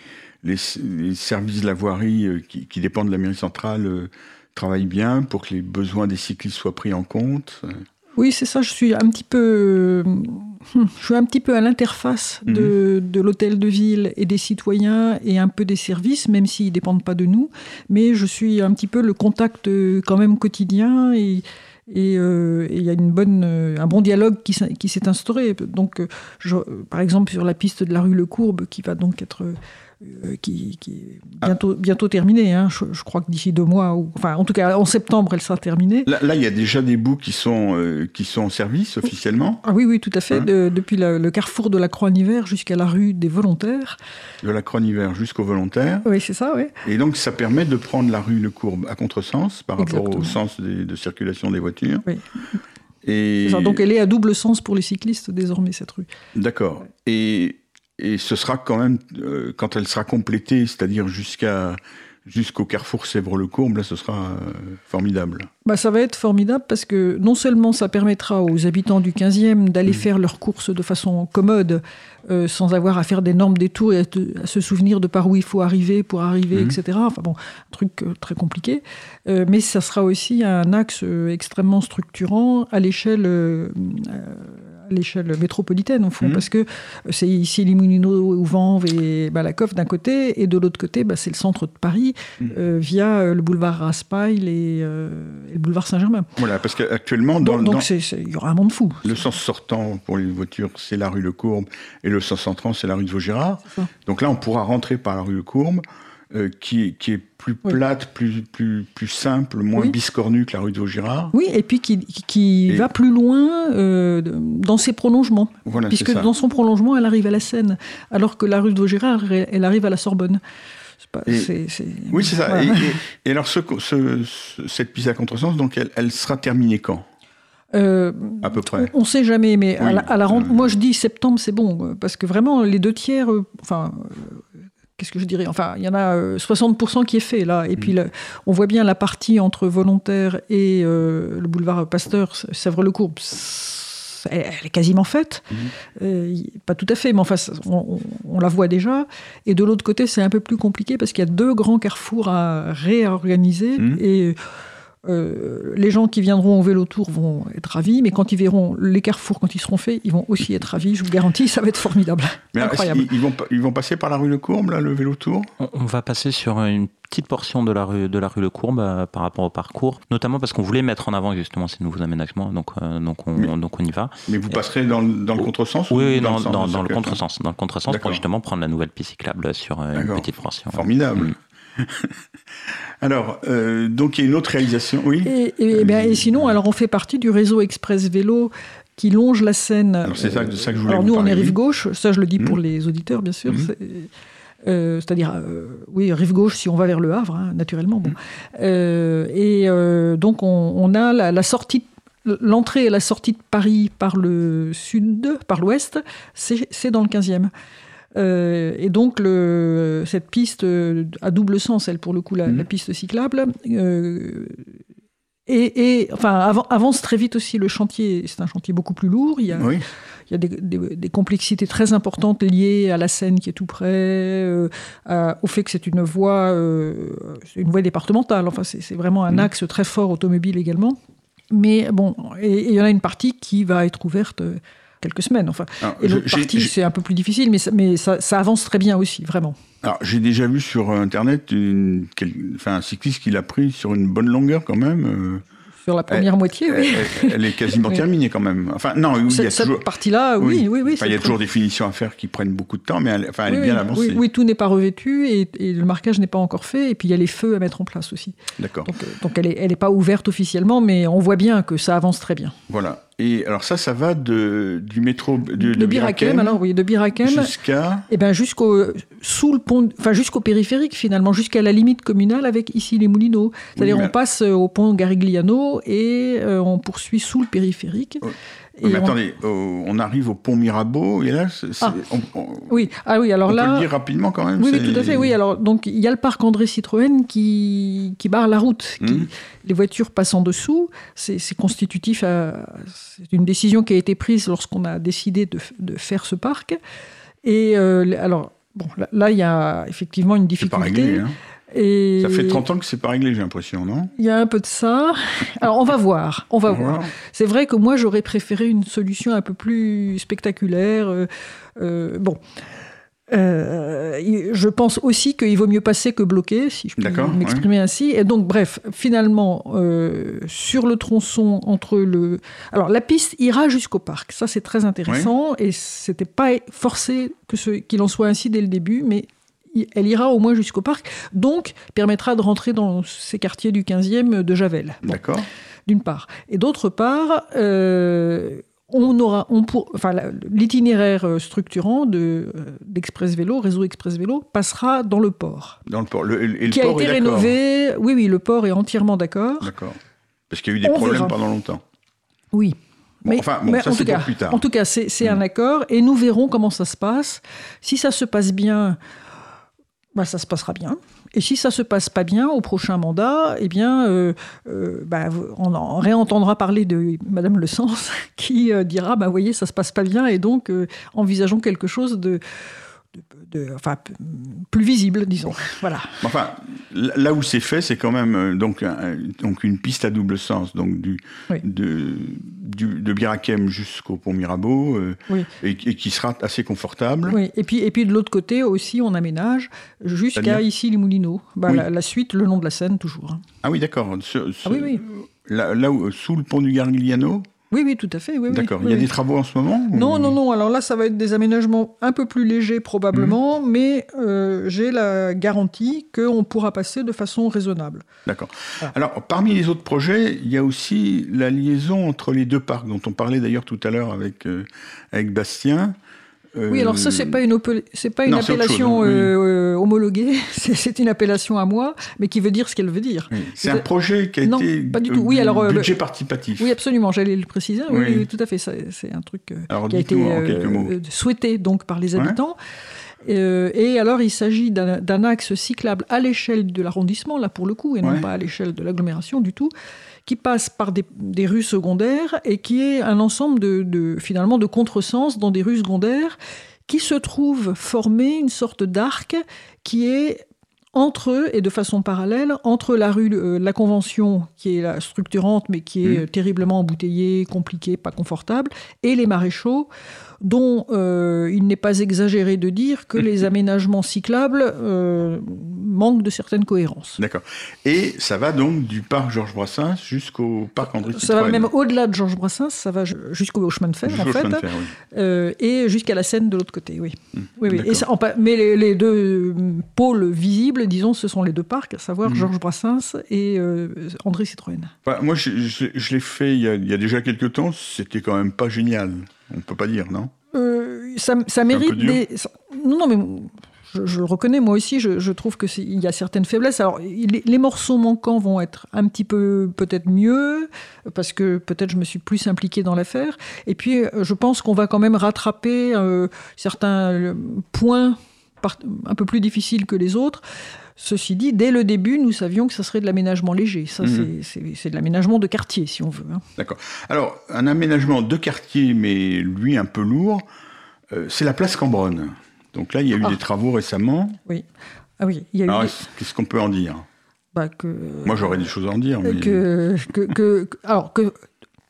les, les services de la voirie euh, qui, qui dépendent de la mairie centrale euh, travaillent bien, pour que les besoins des cyclistes soient pris en compte. Oui, c'est ça. Je suis un petit peu, euh, je suis un petit peu à l'interface de, Mhm. de l'hôtel de ville et des citoyens et un peu des services, même s'ils dépendent pas de nous. Mais je suis un petit peu le contact euh, quand même quotidien et et euh, et il y a une bonne, euh, un bon dialogue qui, qui s'est instauré. Donc, euh, par exemple, sur la piste de la rue Le Courbe, qui va donc être qui, qui est bientôt, bientôt terminée. hein. Je, je crois que d'ici deux mois, ou enfin, en tout cas, en septembre, elle sera terminée. Là, là, il y a déjà des bouts qui sont, euh, qui sont en service officiellement, Ah oui, oui, tout à fait. Hein De- depuis la- le carrefour de la Croix-Niver jusqu'à la rue des Volontaires. de la Croix-Hiver jusqu'au volontaire. Oui, c'est ça, oui. Et donc, ça permet de prendre la rue Le Courbe à contresens par rapport au sens des- de circulation des voitures. Oui. Et ça. Donc elle est à double sens pour les cyclistes désormais, cette rue. d'accord. Et, et ce sera quand même euh, quand elle sera complétée, c'est-à-dire jusqu'à jusqu'au carrefour Sèvres-le-Courbe, là, ce sera euh, formidable. Bah, ça va être formidable parce que non seulement ça permettra aux habitants du 15e d'aller Mhm. faire leurs courses de façon commode, euh, sans avoir à faire d'énormes détours et à, te- à se souvenir de par où il faut arriver pour arriver, Mhm. etc. Enfin bon, un truc très compliqué. Euh, mais ça sera aussi un axe extrêmement structurant à l'échelle. euh, l'échelle métropolitaine, au fond, Mhm. parce que c'est ici les Moulineaux ou Vanves et Malakoff d'un côté, et de l'autre côté, bah, c'est le centre de Paris, Mhm. euh, via euh, le boulevard Raspail et, euh, et le boulevard Saint-Germain. Voilà, parce qu'actuellement, dans, Donc, il y aura un monde fou. le sens sortant pour les voitures, c'est la rue Le Courbe, et le sens entrant, c'est la rue de Vaugirard. Donc là, on pourra rentrer par la rue Le Courbe, euh, qui, qui est plus Oui. plate, plus, plus, plus simple, moins Oui. biscornue que la rue de Vaugirard. Oui, et puis qui, qui- qui Et- va plus loin euh, dans ses prolongements. Voilà, puisque ça. dans son prolongement, elle arrive à la Seine, alors que la rue de Vaugirard, elle, elle arrive à la Sorbonne. Pas- Et- Oui, c'est ça. voilà. Et, alors, ce, ce- ce- cette piste à contresens, donc, elle, elle sera terminée quand? Euh, À peu près. On ne sait jamais, mais à la, à la moi je dis septembre, c'est bon, parce que vraiment les deux tiers, euh, enfin, qu'est-ce que je dirais Enfin, il y en a euh, 60% qui est fait là, et Mm. puis on voit bien la partie entre volontaire et euh, le boulevard Pasteur, Sèvres-le-Courbe. Elle, elle est quasiment faite, Mhm. Euh, pas tout à fait, mais enfin, on, on- on la voit déjà. Et de l'autre côté, c'est un peu plus compliqué parce qu'il y a deux grands carrefours à réorganiser. Mhm. Et euh, les gens qui viendront au vélo tour vont être ravis, mais quand ils verront les carrefours, quand ils seront faits, ils vont aussi être ravis. Je vous garantis, ça va être formidable. Mais est-ce Incroyable. ils, vont, pa- ils vont passer par la rue Le Courbe, là, le vélo tour? On, on va passer sur une petite portion de la rue de la rue Le Courbe euh, par rapport au parcours, notamment parce qu'on voulait mettre en avant justement ces nouveaux aménagements, donc euh, donc on Mais- donc on y va. Mais vous passerez dans, le- dans le contresens ou Oui, dans, dans, le, sens dans- le contresens, dans le contresens D'accord. pour justement prendre la nouvelle piste cyclable sur euh, une petite portion. Formidable. Mm. [LAUGHS] alors, euh, donc, il y a une autre réalisation. Oui Et, et- et sinon, alors on fait partie du réseau Express Vélo qui longe la Seine. Alors, c'est ça- que je voulais Alors nous, on est rive gauche. Ça, je le dis pour Mhm. les auditeurs, bien sûr. Mhm. euh, C'est-à-dire, euh, oui, rive gauche si on va vers le Havre, hein, naturellement. Bon. Mhm. Euh, et euh, donc, on, on a la, la sortie, l'entrée et la sortie de Paris par le sud, par l'ouest, c'est c'est dans le 15e. Euh, et donc, le, cette piste euh, à double sens, elle, pour le coup, la, Mhm. la piste cyclable, euh, et, et, enfin, avan- avance très vite aussi le chantier. C'est un chantier beaucoup plus lourd. Il y a, Oui. il y a des, des- des complexités très importantes liées à la Seine qui est tout près, euh, à- au fait que c'est une voie, euh, une voie départementale. Enfin, c'est vraiment un Mhm. axe très fort automobile également. Mais bon, et et il y en a une partie qui va être ouverte euh, quelques semaines. Enfin, Alors, et l'autre partie, c'est un peu plus difficile, mais, ça, mais ça, ça avance très bien aussi, vraiment. Alors, j'ai déjà vu sur Internet une, quel- enfin, un cycliste qui l'a pris sur une bonne longueur quand même. euh, Sur la première moitié, elle, oui. elle- elle est quasiment [LAUGHS] Oui. terminée quand même. Enfin, non, il y a Cette, partie-là, oui, oui, oui. Enfin, il y a toujours des finitions à faire qui prennent beaucoup de temps, mais elle, enfin, elle oui, est bien avancée. Oui, tout n'est pas revêtu et, et le marquage n'est pas encore fait. Et puis il y a les feux à mettre en place aussi. D'accord. Donc, euh, donc elle n'est elle est pas ouverte officiellement, mais on voit bien que ça avance très bien. Voilà. Et alors ça, ça va de, du métro de, de, de Birakem, alors oui, de Birakem, jusqu'à. et ben jusqu'au sous le pont, enfin jusqu'au périphérique finalement, jusqu'à la limite communale avec ici les Moulineaux. C'est-à-dire mais- on passe euh, au pont Garigliano et euh, on poursuit sous le périphérique. Oh. Et mais on- attendez, au- on arrive au pont Mirabeau et là, Ah. on, on- Oui, ah oui, alors on là. peut le dire rapidement quand même. Oui, tout à fait. Oui, alors donc il y a le parc André Citroën qui, qui barre la route. qui- Mhm. les voitures passent en dessous. C'est constitutif. C'est une décision qui a été prise lorsqu'on a décidé de, de faire ce parc. Et euh, alors bon, là, il y a effectivement une C'est pas difficulté. réglé. hein. Et Ça fait 30 ans que c'est pas réglé, j'ai l'impression, non? Il y a un peu de ça. Alors on va voir. On va On voir. voir. C'est vrai que moi j'aurais préféré une solution un peu plus spectaculaire. euh, euh, bon. Euh, je pense aussi qu'il vaut mieux passer que bloquer, si je peux m'exprimer ainsi. Et donc, bref, finalement, euh, sur le tronçon entre le. Alors, la piste ira jusqu'au parc. Ça, c'est très intéressant. Et c'était pas forcé que ce- qu'il en soit ainsi dès le début, mais elle ira au moins jusqu'au parc. Donc, permettra de rentrer dans ces quartiers du 15e de Javel. Bon D'accord. d'une part. Et d'autre part, euh, on aura, on pour, enfin, l'itinéraire structurant de, euh, d'Express Vélo, réseau Express Vélo, passera dans le port, Dans le port. Le, et le qui a port été est rénové. Oui, oui, le port est entièrement d'accord. D'accord. Parce qu'il y a eu des On problèmes verra. pendant longtemps. Oui. Bon, enfin, bon, ça, en, tout cas, plus tard. en tout cas, c'est, un accord et nous verrons comment ça se passe. Si ça se passe bien, bah, ça se passera bien. Et si ça se passe pas bien au prochain mandat, eh bien, euh, euh, bah, on en réentendra parler de Madame Le Sens [LAUGHS] qui euh, dira, bah, voyez, ça se passe pas bien et donc envisageons quelque chose de, de- enfin, plus visible, disons. [LAUGHS] Voilà. Enfin, là où c'est fait, c'est quand même euh, donc, un- donc une piste à double sens, donc du, Oui. de, du- de Birakem jusqu'au pont Mirabeau, euh, Oui. et, et qui sera assez confortable. Oui, et puis, et puis de l'autre côté aussi, on aménage jusqu'à ici les Moulineaux. Bah, Oui. la, la suite, le long de la Seine, toujours. hein. Ah oui, d'accord. Ah oui, oui. Là, là où, sous le pont du Gargliano, Oui, oui, tout à fait. Oui, d'accord. oui, Il y a oui. des travaux en ce moment ou- Non, non, non. Alors là, ça va être des aménagements un peu plus légers probablement, Mhm. mais euh, j'ai la garantie qu'on pourra passer de façon raisonnable. D'accord. Alors, parmi les autres projets, il y a aussi la liaison entre les deux parcs, dont on parlait d'ailleurs tout à l'heure avec, euh, avec Bastien. Oui, alors ça, c'est pas une, c'est pas une non, appellation chose, hein, oui. euh, homologuée, [LAUGHS] c'est une appellation à moi, mais qui veut dire ce qu'elle veut dire. Oui, C'est un projet qui a Non, été pas du euh, tout. Oui, alors, euh, budget participatif. Oui, absolument, j'allais le préciser. Oui, tout à fait. C'est un truc euh, Alors, qui a été euh, souhaité donc par les Ouais. habitants. Euh, et alors, il s'agit d'un d'un axe cyclable à l'échelle de l'arrondissement, là pour le coup, et non Ouais. pas à l'échelle de l'agglomération du tout, qui passe par des, des rues secondaires et qui est un ensemble de, de- finalement de contresens dans des rues secondaires qui se trouvent former une sorte d'arc qui est entre eux et de façon parallèle entre la rue euh, La Convention, qui est la structurante mais qui est euh, terriblement embouteillée, compliquée, pas confortable, et les maréchaux, dont euh, il n'est pas exagéré de dire que les [LAUGHS] aménagements cyclables euh, manquent de certaine cohérence. D'accord. Et ça va donc du parc Georges Brassens jusqu'au parc André Ça va Citroën. même au-delà de Georges Brassens, ça va ju- jusqu'au chemin de fer, en fait, fer, oui. euh, et jusqu'à la Seine de l'autre côté, oui. oui, oui. d'accord. Et ça- en pa- mais les, les deux pôles visibles, disons, ce sont les deux parcs, à savoir Mhm. Georges Brassens et André Citroën. Moi, je, je- je l'ai fait il y, a, il y a déjà quelques temps. C'était quand même pas génial. On peut pas dire, non? Euh, ça, ça mérite des. Non, non, mais je, je le reconnais, moi aussi, je, je trouve qu'il y a certaines faiblesses. Alors, les, morceaux manquants vont être un petit peu peut-être mieux, parce que peut-être je me suis plus impliqué dans l'affaire. Et puis, euh, je pense qu'on va quand même rattraper euh, certains points un peu plus difficiles que les autres. Ceci dit, dès le début, nous savions que ça serait de l'aménagement léger. Ça, Mhm. c'est- de l'aménagement de quartier, si on veut. hein. D'accord. Alors, un aménagement de quartier, mais lui un peu lourd, euh, c'est la place Cambronne. Donc là, il y a eu Ah. des travaux récemment. Oui. Ah oui, il y a eu. Des- est-ce- qu'est-ce qu'on peut en dire? Bah, que, Moi, j'aurais des choses à en dire. Mais... que, que, que- que- alors que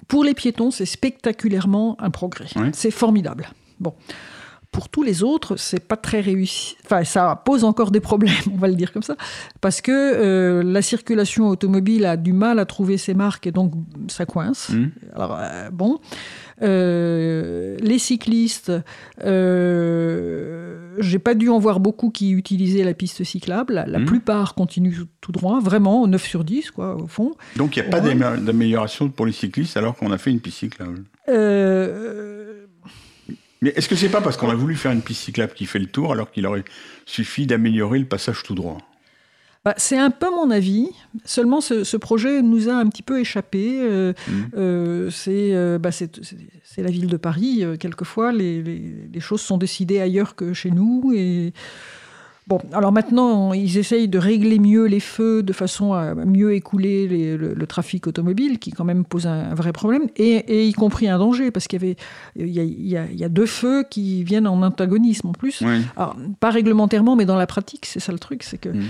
pour les piétons, c'est spectaculairement un progrès. Oui. C'est formidable. Bon. Pour tous les autres, c'est pas très réussi. Enfin, ça pose encore des problèmes, on va le dire comme ça, parce que euh, la circulation automobile a du mal à trouver ses marques et donc ça coince. Mhm. Alors euh, bon, Euh, les cyclistes, j'ai pas dû en voir beaucoup qui utilisaient la piste cyclable. La, la Mhm. plupart continuent tout droit, vraiment 9 sur 10 quoi au fond. Donc, il n'y a pas d'amélioration pour les cyclistes alors qu'on a fait une piste cyclable? Euh, Mais est-ce que c'est pas parce qu'on a voulu faire une piste cyclable qui fait le tour alors qu'il aurait suffi d'améliorer le passage tout droit? Bah, c'est un peu mon avis. Seulement, ce, ce projet nous a un petit peu échappé. Euh, Mhm. euh, c'est euh, bah, c'est- la ville de Paris. Quelquefois, les, les- les choses sont décidées ailleurs que chez nous. Et bon, alors maintenant, ils essayent de régler mieux les feux de façon à mieux écouler les- le, le trafic automobile, qui quand même pose un, un vrai problème, et, et y compris un danger, parce qu'il y avait il y a, il y a- il y a deux feux qui viennent en antagonisme en plus. Oui. Alors, pas réglementairement, mais dans la pratique, c'est ça le truc, c'est que Mhm.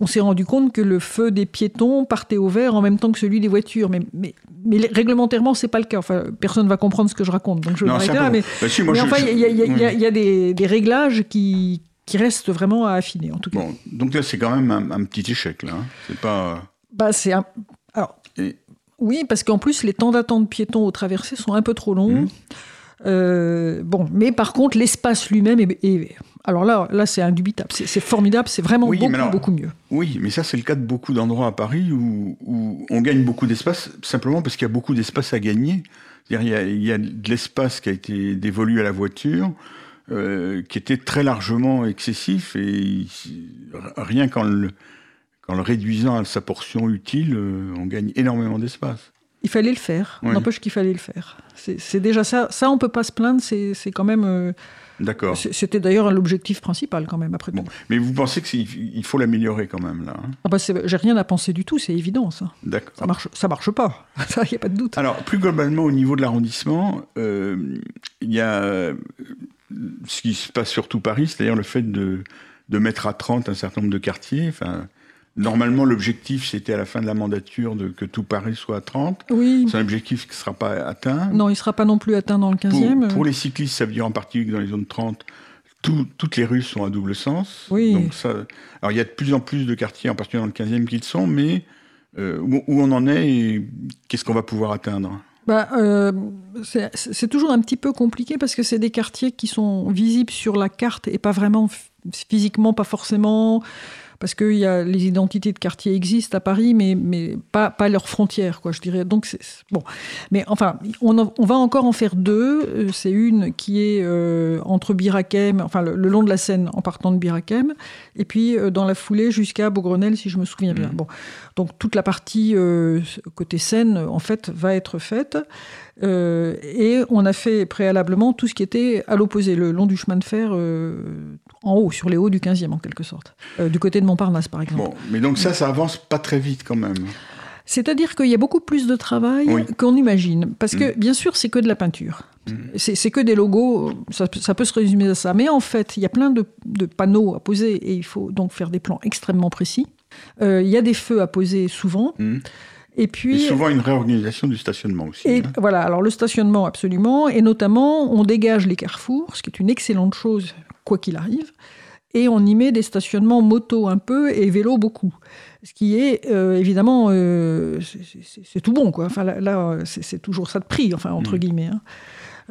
on s'est rendu compte que le feu des piétons partait au vert en même temps que celui des voitures. Mais, mais, mais réglementairement, c'est pas le cas. Enfin, personne va comprendre ce que je raconte, donc je vais là. Mais, Bah si, moi, mais je- enfin, il y a, il y a- il y a- oui. il y a des, des réglages qui, qui restent vraiment à affiner, en tout cas. Bon, donc là, c'est quand même un, un petit échec, là. hein. C'est pas... Bah, c'est un- Alors, Et- oui, parce qu'en plus, les temps d'attente piétons aux traversées sont un peu trop longs. Mhm. Euh, bon, mais par contre, l'espace lui-même est, est- Alors là, là c'est indubitable. C'est formidable. C'est vraiment Oui, beaucoup, alors- beaucoup mieux. Oui, mais ça, c'est le cas de beaucoup d'endroits à Paris où, où on gagne beaucoup d'espace, simplement parce qu'il y a beaucoup d'espace à gagner. C'est-à-dire, il y a, il y a de l'espace qui a été dévolu à la voiture, euh, qui était très largement excessif, et il- rien qu'en le, réduisant à sa portion utile, euh, on gagne énormément d'espace. Il fallait le faire. Oui. N'empêche qu'il fallait le faire. C'est déjà ça. Ça, on peut pas se plaindre. C'est quand même. euh, D'accord. C'était d'ailleurs l'objectif principal, quand même, après Bon. tout. Mais vous pensez qu'il faut l'améliorer quand même, là hein? Ah bah, J'ai rien à penser du tout, c'est évident, ça. D'accord. Ça marche, ça marche pas. [LAUGHS] Ça, y a pas de doute. Alors, plus globalement, au niveau de l'arrondissement, euh, il y a ce qui se passe sur tout Paris, c'est-à-dire le fait de, de mettre à 30 un certain nombre de quartiers. Enfin, normalement, l'objectif, c'était à la fin de la mandature de, que tout Paris soit à 30. Oui. C'est un objectif qui ne sera pas atteint. Non, il sera pas non plus atteint dans le Pour, 15e. pour les cyclistes, ça veut dire en particulier que dans les zones 30, tout- toutes les rues sont à double sens. Oui. Donc ça, alors il y a de plus en plus de quartiers, en particulier dans le 15e, qui le sont, mais euh, où, où on en est et qu'est-ce qu'on va pouvoir atteindre? Bah, euh, c'est toujours un petit peu compliqué parce que c'est des quartiers qui sont visibles sur la carte et pas vraiment physiquement, pas forcément. Parce que y a, les identités de quartiers existent à Paris, mais, mais pas, pas leurs frontières, quoi, je dirais. Donc, c'est bon. Mais enfin, on, en- on va encore en faire deux. Euh, C'est une qui est euh, entre Birakem, enfin, le, le long de la Seine en partant de Birakem, et puis euh, dans la foulée jusqu'à Beaugrenelle, si je me souviens bien. Mhm. Bon. Donc, toute la partie euh, côté Seine, en fait, va être faite. Euh, et on a fait préalablement tout ce qui était à l'opposé, le long du chemin de fer, euh, en haut, sur les hauts du 15e en quelque sorte. Du côté de Montparnasse, par exemple. Bon, mais donc ça, ça avance pas très vite quand même. C'est-à-dire qu'il y a beaucoup plus de travail Oui. qu'on imagine. Parce que, bien sûr, c'est que de la peinture. C'est c'est que des logos, ça, peut- ça peut se résumer à ça. Mais en fait, il y a plein de, de panneaux à poser et il faut donc faire des plans extrêmement précis. Euh, il y a des feux à poser souvent. Mhm. Et Et puis, souvent une réorganisation du stationnement aussi. Et hein. voilà, alors le stationnement absolument, et notamment on dégage les carrefours, ce qui est une excellente chose quoi qu'il arrive, et on y met des stationnements moto un peu et vélo beaucoup. Ce qui est euh, évidemment, euh, c'est- tout bon quoi. Enfin là, là, c'est toujours ça de prix, enfin entre Mm. guillemets. hein.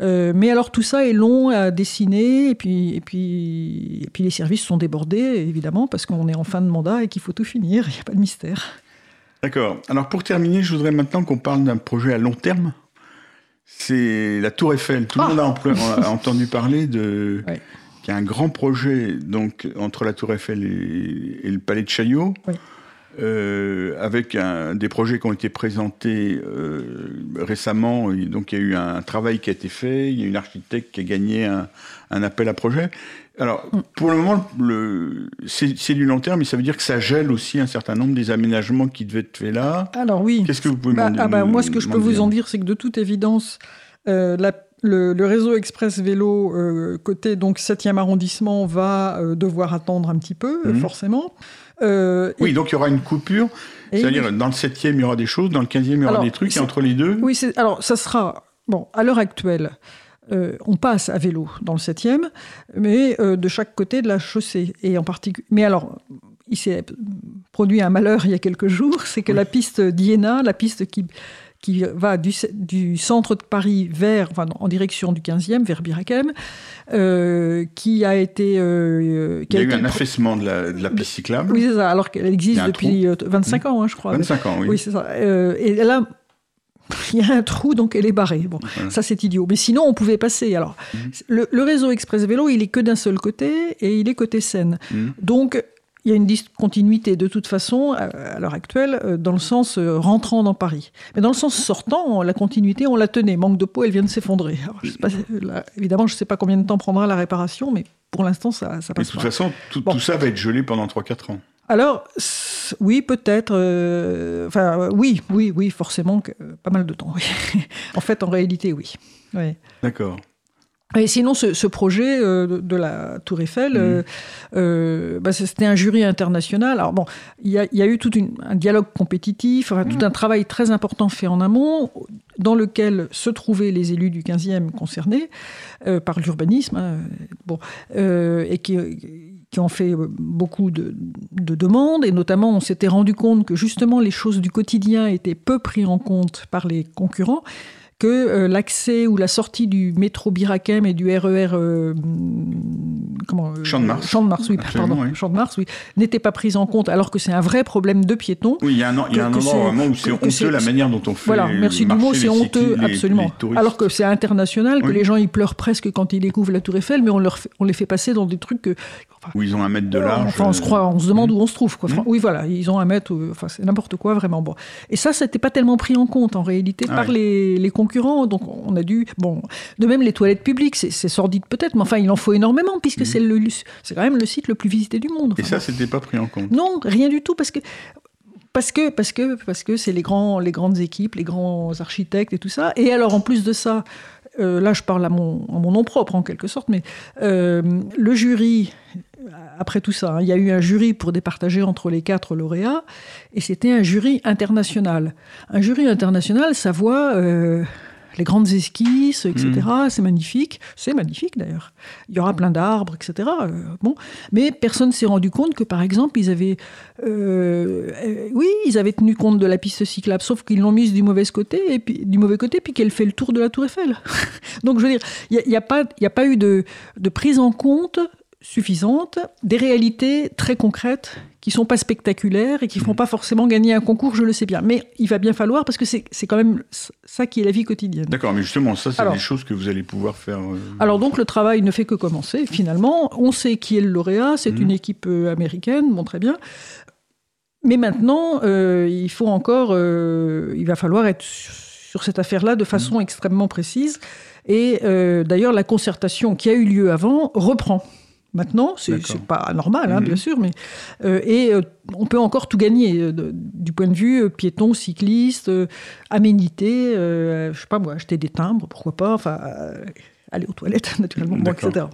Euh, mais alors tout ça est long à dessiner et puis, et puis, et puis les services sont débordés évidemment parce qu'on est en fin de mandat et qu'il faut tout finir, il n'y a pas de mystère. D'accord. Alors pour terminer, je voudrais maintenant qu'on parle d'un projet à long terme. C'est la Tour Eiffel. Tout le Ah monde a, entendu parler de [LAUGHS] Ouais. qu'il y a un grand projet donc entre la Tour Eiffel et, et le Palais de Chaillot, Oui. Euh, avec un- des projets qui ont été présentés euh, récemment. Donc il y a eu un travail qui a été fait. Il y a une architecte qui a gagné un, un appel à projet. Alors, Mm. pour le moment, le, c'est, du long terme, mais ça veut dire que ça gèle aussi un certain nombre des aménagements qui devaient être faits là. Alors oui. Qu'est-ce que vous pouvez Bah, m'en ah bah, moi, ce que je peux vous dire en dire, c'est que de toute évidence, euh, la, le, le réseau express vélo euh, côté donc 7e arrondissement va euh, devoir attendre un petit peu, Mhm. forcément. Euh, Oui, donc il y aura une coupure. C'est-à-dire, dans le 7e, il y aura des choses, dans le 15e, il y aura Alors, des trucs, et entre les deux. Oui, alors ça sera. Bon, à l'heure actuelle, euh, on passe à vélo dans le 7e, mais euh, de chaque côté de la chaussée. Et en particulier. Mais alors, il s'est produit un malheur il y a quelques jours c'est que Oui. la piste d'Iéna, la piste qui, qui va du, centre de Paris vers, enfin, en direction du 15e, vers Birakem, euh, qui a été. euh, Il y a eu un affaissement de la, de la piste cyclable. Oui, c'est ça, alors qu'elle existe depuis euh, 25 ans, hein, je crois. 25 ans, oui. Oui, c'est ça. Euh, et là, [LAUGHS] il y a un trou, donc elle est barrée. Bon, Voilà. ça c'est idiot. Mais sinon, on pouvait passer. Alors, Mhm. le, le réseau express vélo, il est que d'un seul côté et il est côté Seine. Mhm. Donc, il y a une discontinuité de toute façon à, à l'heure actuelle euh, dans le sens euh, rentrant dans Paris. Mais dans le sens sortant, la continuité, on la tenait. Manque de peau, elle vient de s'effondrer. Évidemment, je ne sais pas combien de temps prendra la réparation, mais pour l'instant, ça, ça Mais passe de toute pas. façon, tout, Bon. tout ça va être gelé pendant 3-4 ans. Alors, oui, peut-être. euh, Enfin, euh, oui, oui, oui, forcément, que- euh, pas mal de temps. Oui. [LAUGHS] en fait, en réalité, oui. Oui. D'accord. Et sinon, ce, ce projet euh, de, de la Tour Eiffel, euh, euh, bah, c'était un jury international. Alors bon, il y a, il y a eu tout une- un dialogue compétitif, enfin, tout un travail très important fait en amont, dans lequel se trouvaient les élus du 15e concernés par l'urbanisme, hein, bon, et qui, qui ont fait beaucoup de, de demandes, et notamment on s'était rendu compte que justement les choses du quotidien étaient peu prises en compte par les concurrents que euh, l'accès ou la sortie du métro Birakem et du RER euh, comment euh, Champ de Mars. Champ de Mars, oui, pardon, oui. Champ de Mars, oui, n'était pas prise en compte, alors que c'est un vrai problème de piétons. Oui, il y a un, il y a un Que- que vraiment où c'est que- que honteux la manière dont on fait. Voilà, merci du mot, c'est honteux, les- absolument. les. Alors que c'est international, que Oui. les gens ils pleurent presque quand ils découvrent la Tour Eiffel, mais on, leur fait- on les fait passer dans des trucs que. enfin, Où ils ont un mètre de large. Enfin, on se euh, croit, on se demande où on se trouve. Quoi. Fran- Oui, voilà, ils ont un mètre, enfin, c'est n'importe quoi, vraiment. Bon. Et ça, c'était pas tellement pris en compte, en réalité, Ah par ouais. les, les concurrents. Donc, on a dû. Bon, de même, les toilettes publiques, c'est sordide peut-être, mais enfin, il en faut énormément, puisque c'est le- c'est quand même le site le plus visité du monde. Et ça, c'était pas pris en compte. non, rien du tout, parce que parce que parce que parce que c'est les grands les grandes équipes, les grands architectes et tout ça. Et alors en plus de ça, euh, là je parle à mon nom propre en quelque sorte, mais euh, le jury. Après tout ça, hein, il y a eu un jury pour départager entre les quatre lauréats, et c'était un jury international. Un jury international, ça voit euh, les grandes esquisses, etc. C'est magnifique, c'est magnifique d'ailleurs. Il y aura plein d'arbres, etc. Euh, bon, mais personne s'est rendu compte que, par exemple, ils avaient, euh, euh, oui, ils avaient tenu compte de la piste cyclable, sauf qu'ils l'ont mise du mauvais côté, et puis du mauvais côté, puis qu'elle fait le tour de la Tour Eiffel. [LAUGHS] Donc, je veux dire, il n'y a, pas, il y a pas eu de, de prise en compte suffisante des réalités très concrètes qui sont pas spectaculaires et qui font pas forcément gagner un concours, je le sais bien. Mais il va bien falloir parce que c'est quand même ça qui est la vie quotidienne. D'accord, mais justement, ça, c'est des choses que vous allez pouvoir faire. euh, Alors donc le travail ne fait que commencer. Finalement, on sait qui est le lauréat, c'est Mhm. une équipe euh, américaine, bon très bien. Mais maintenant, euh, il faut encore, euh, il va falloir être sur cette affaire-là de façon extrêmement précise. Et d'ailleurs, la concertation qui a eu lieu avant reprend. Maintenant, c'est pas normal, hein, Mhm. bien sûr, mais euh, et euh, on peut encore tout gagner euh, de- du point de vue piéton, cycliste, aménité, je sais pas moi, acheter des timbres, pourquoi pas, enfin aller aux toilettes [LAUGHS] naturellement, bon, etc.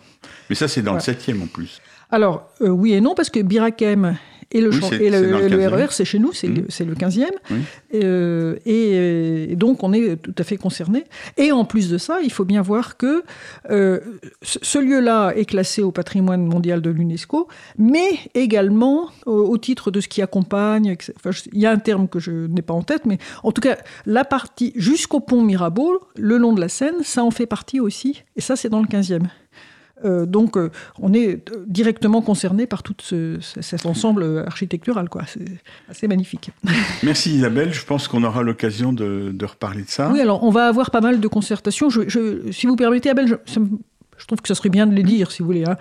Mais ça, c'est dans Voilà. le 7e en plus. Alors oui et non parce que Birakem et le, Oui, champ- c'est- et le, c'est dans le le 15e. RER c'est chez nous, c'est Mhm. le, c'est le 15e, Oui. Euh, et, et donc on est tout à fait concerné. Et en plus de ça, il faut bien voir que euh, ce lieu-là est classé au patrimoine mondial de l'UNESCO, mais également au, au titre de ce qui accompagne. etc. Enfin, je- il y a un terme que je n'ai pas en tête, mais en tout cas, la partie jusqu'au pont Mirabeau, le long de la Seine, ça en fait partie aussi. Et ça, c'est dans le 15e. Euh, donc, euh, on est euh, directement concerné par tout ce- ce- cet ensemble architectural. quoi. C'est assez magnifique. [LAUGHS] Merci Isabelle, je pense qu'on aura l'occasion de, de reparler de ça. Oui, alors on va avoir pas mal de concertations. Je, je- si vous permettez, Abel, je, ça me- je trouve que ça serait bien de les dire, si vous voulez. hein.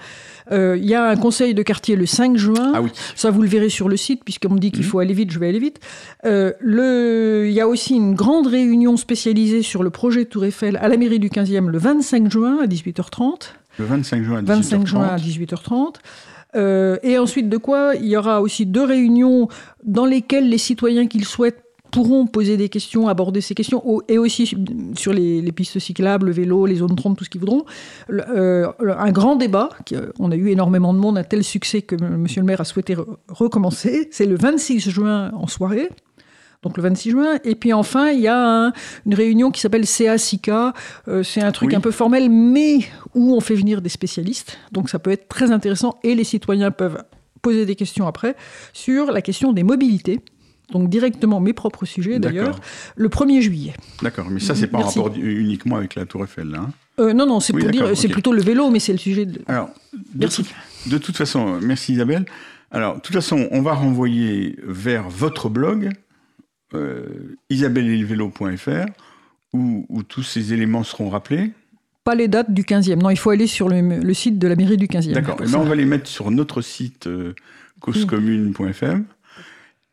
Euh, Il y a un conseil de quartier le 5 juin. Ah oui, Ça, vous le verrez sur le site, puisqu'on me dit qu'il Mhm. faut aller vite, je vais aller vite. Euh, le... Il y a aussi une grande réunion spécialisée sur le projet Tour Eiffel à la mairie du 15e le 25 juin à 18h30. Le 25 juin à 18h30. 25 juin à 18h30. Euh, et ensuite de quoi Il y aura aussi deux réunions dans lesquelles les citoyens qui le souhaitent pourront poser des questions, aborder ces questions, et aussi sur les, les pistes cyclables, le vélo, les zones 30, tout ce qu'ils voudront. Le- euh, un grand débat, qui, euh, on a eu énormément de monde, un tel succès que M. le maire a souhaité re- recommencer. C'est le 26 juin en soirée. Donc le 26 juin. Et puis enfin, il y a un- une réunion qui s'appelle CA-SICA. Euh, c'est un truc Oui. un peu formel, mais où on fait venir des spécialistes. Donc ça peut être très intéressant et les citoyens peuvent poser des questions après sur la question des mobilités. Donc directement mes propres sujets d'ailleurs, le 1er juillet. D'accord, mais ça, c'est pas en rapport uniquement avec la Tour Eiffel, là. hein. Euh, non, non, c'est Oui, pour dire, c'est plutôt le vélo, mais c'est le sujet de... Alors, de, de toute façon, euh, merci Isabelle. Alors, de toute façon, on va renvoyer vers votre blog, euh, où, où tous ces éléments seront rappelés. Pas les dates du 15e. Non, il faut aller sur le, le site de la mairie du 15e. D'accord. Eh ben, on va les mettre sur notre site euh, causecommune.fm.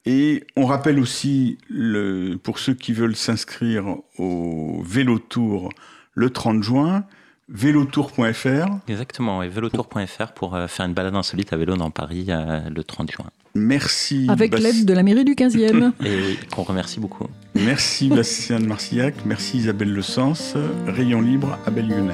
Et on rappelle aussi, le, pour ceux qui veulent s'inscrire au Vélo Tour le 30 juin, vélotour.fr. Exactement, et vélotour.fr pour euh, faire une balade insolite à vélo dans Paris euh, le 30 juin. Merci. Avec l'aide de la mairie du 15e. [LAUGHS] Et oui, qu'on remercie beaucoup. Merci Bastien de Marcillac, merci Isabelle Le Sens, Rayon Libre, Abel Yunheim.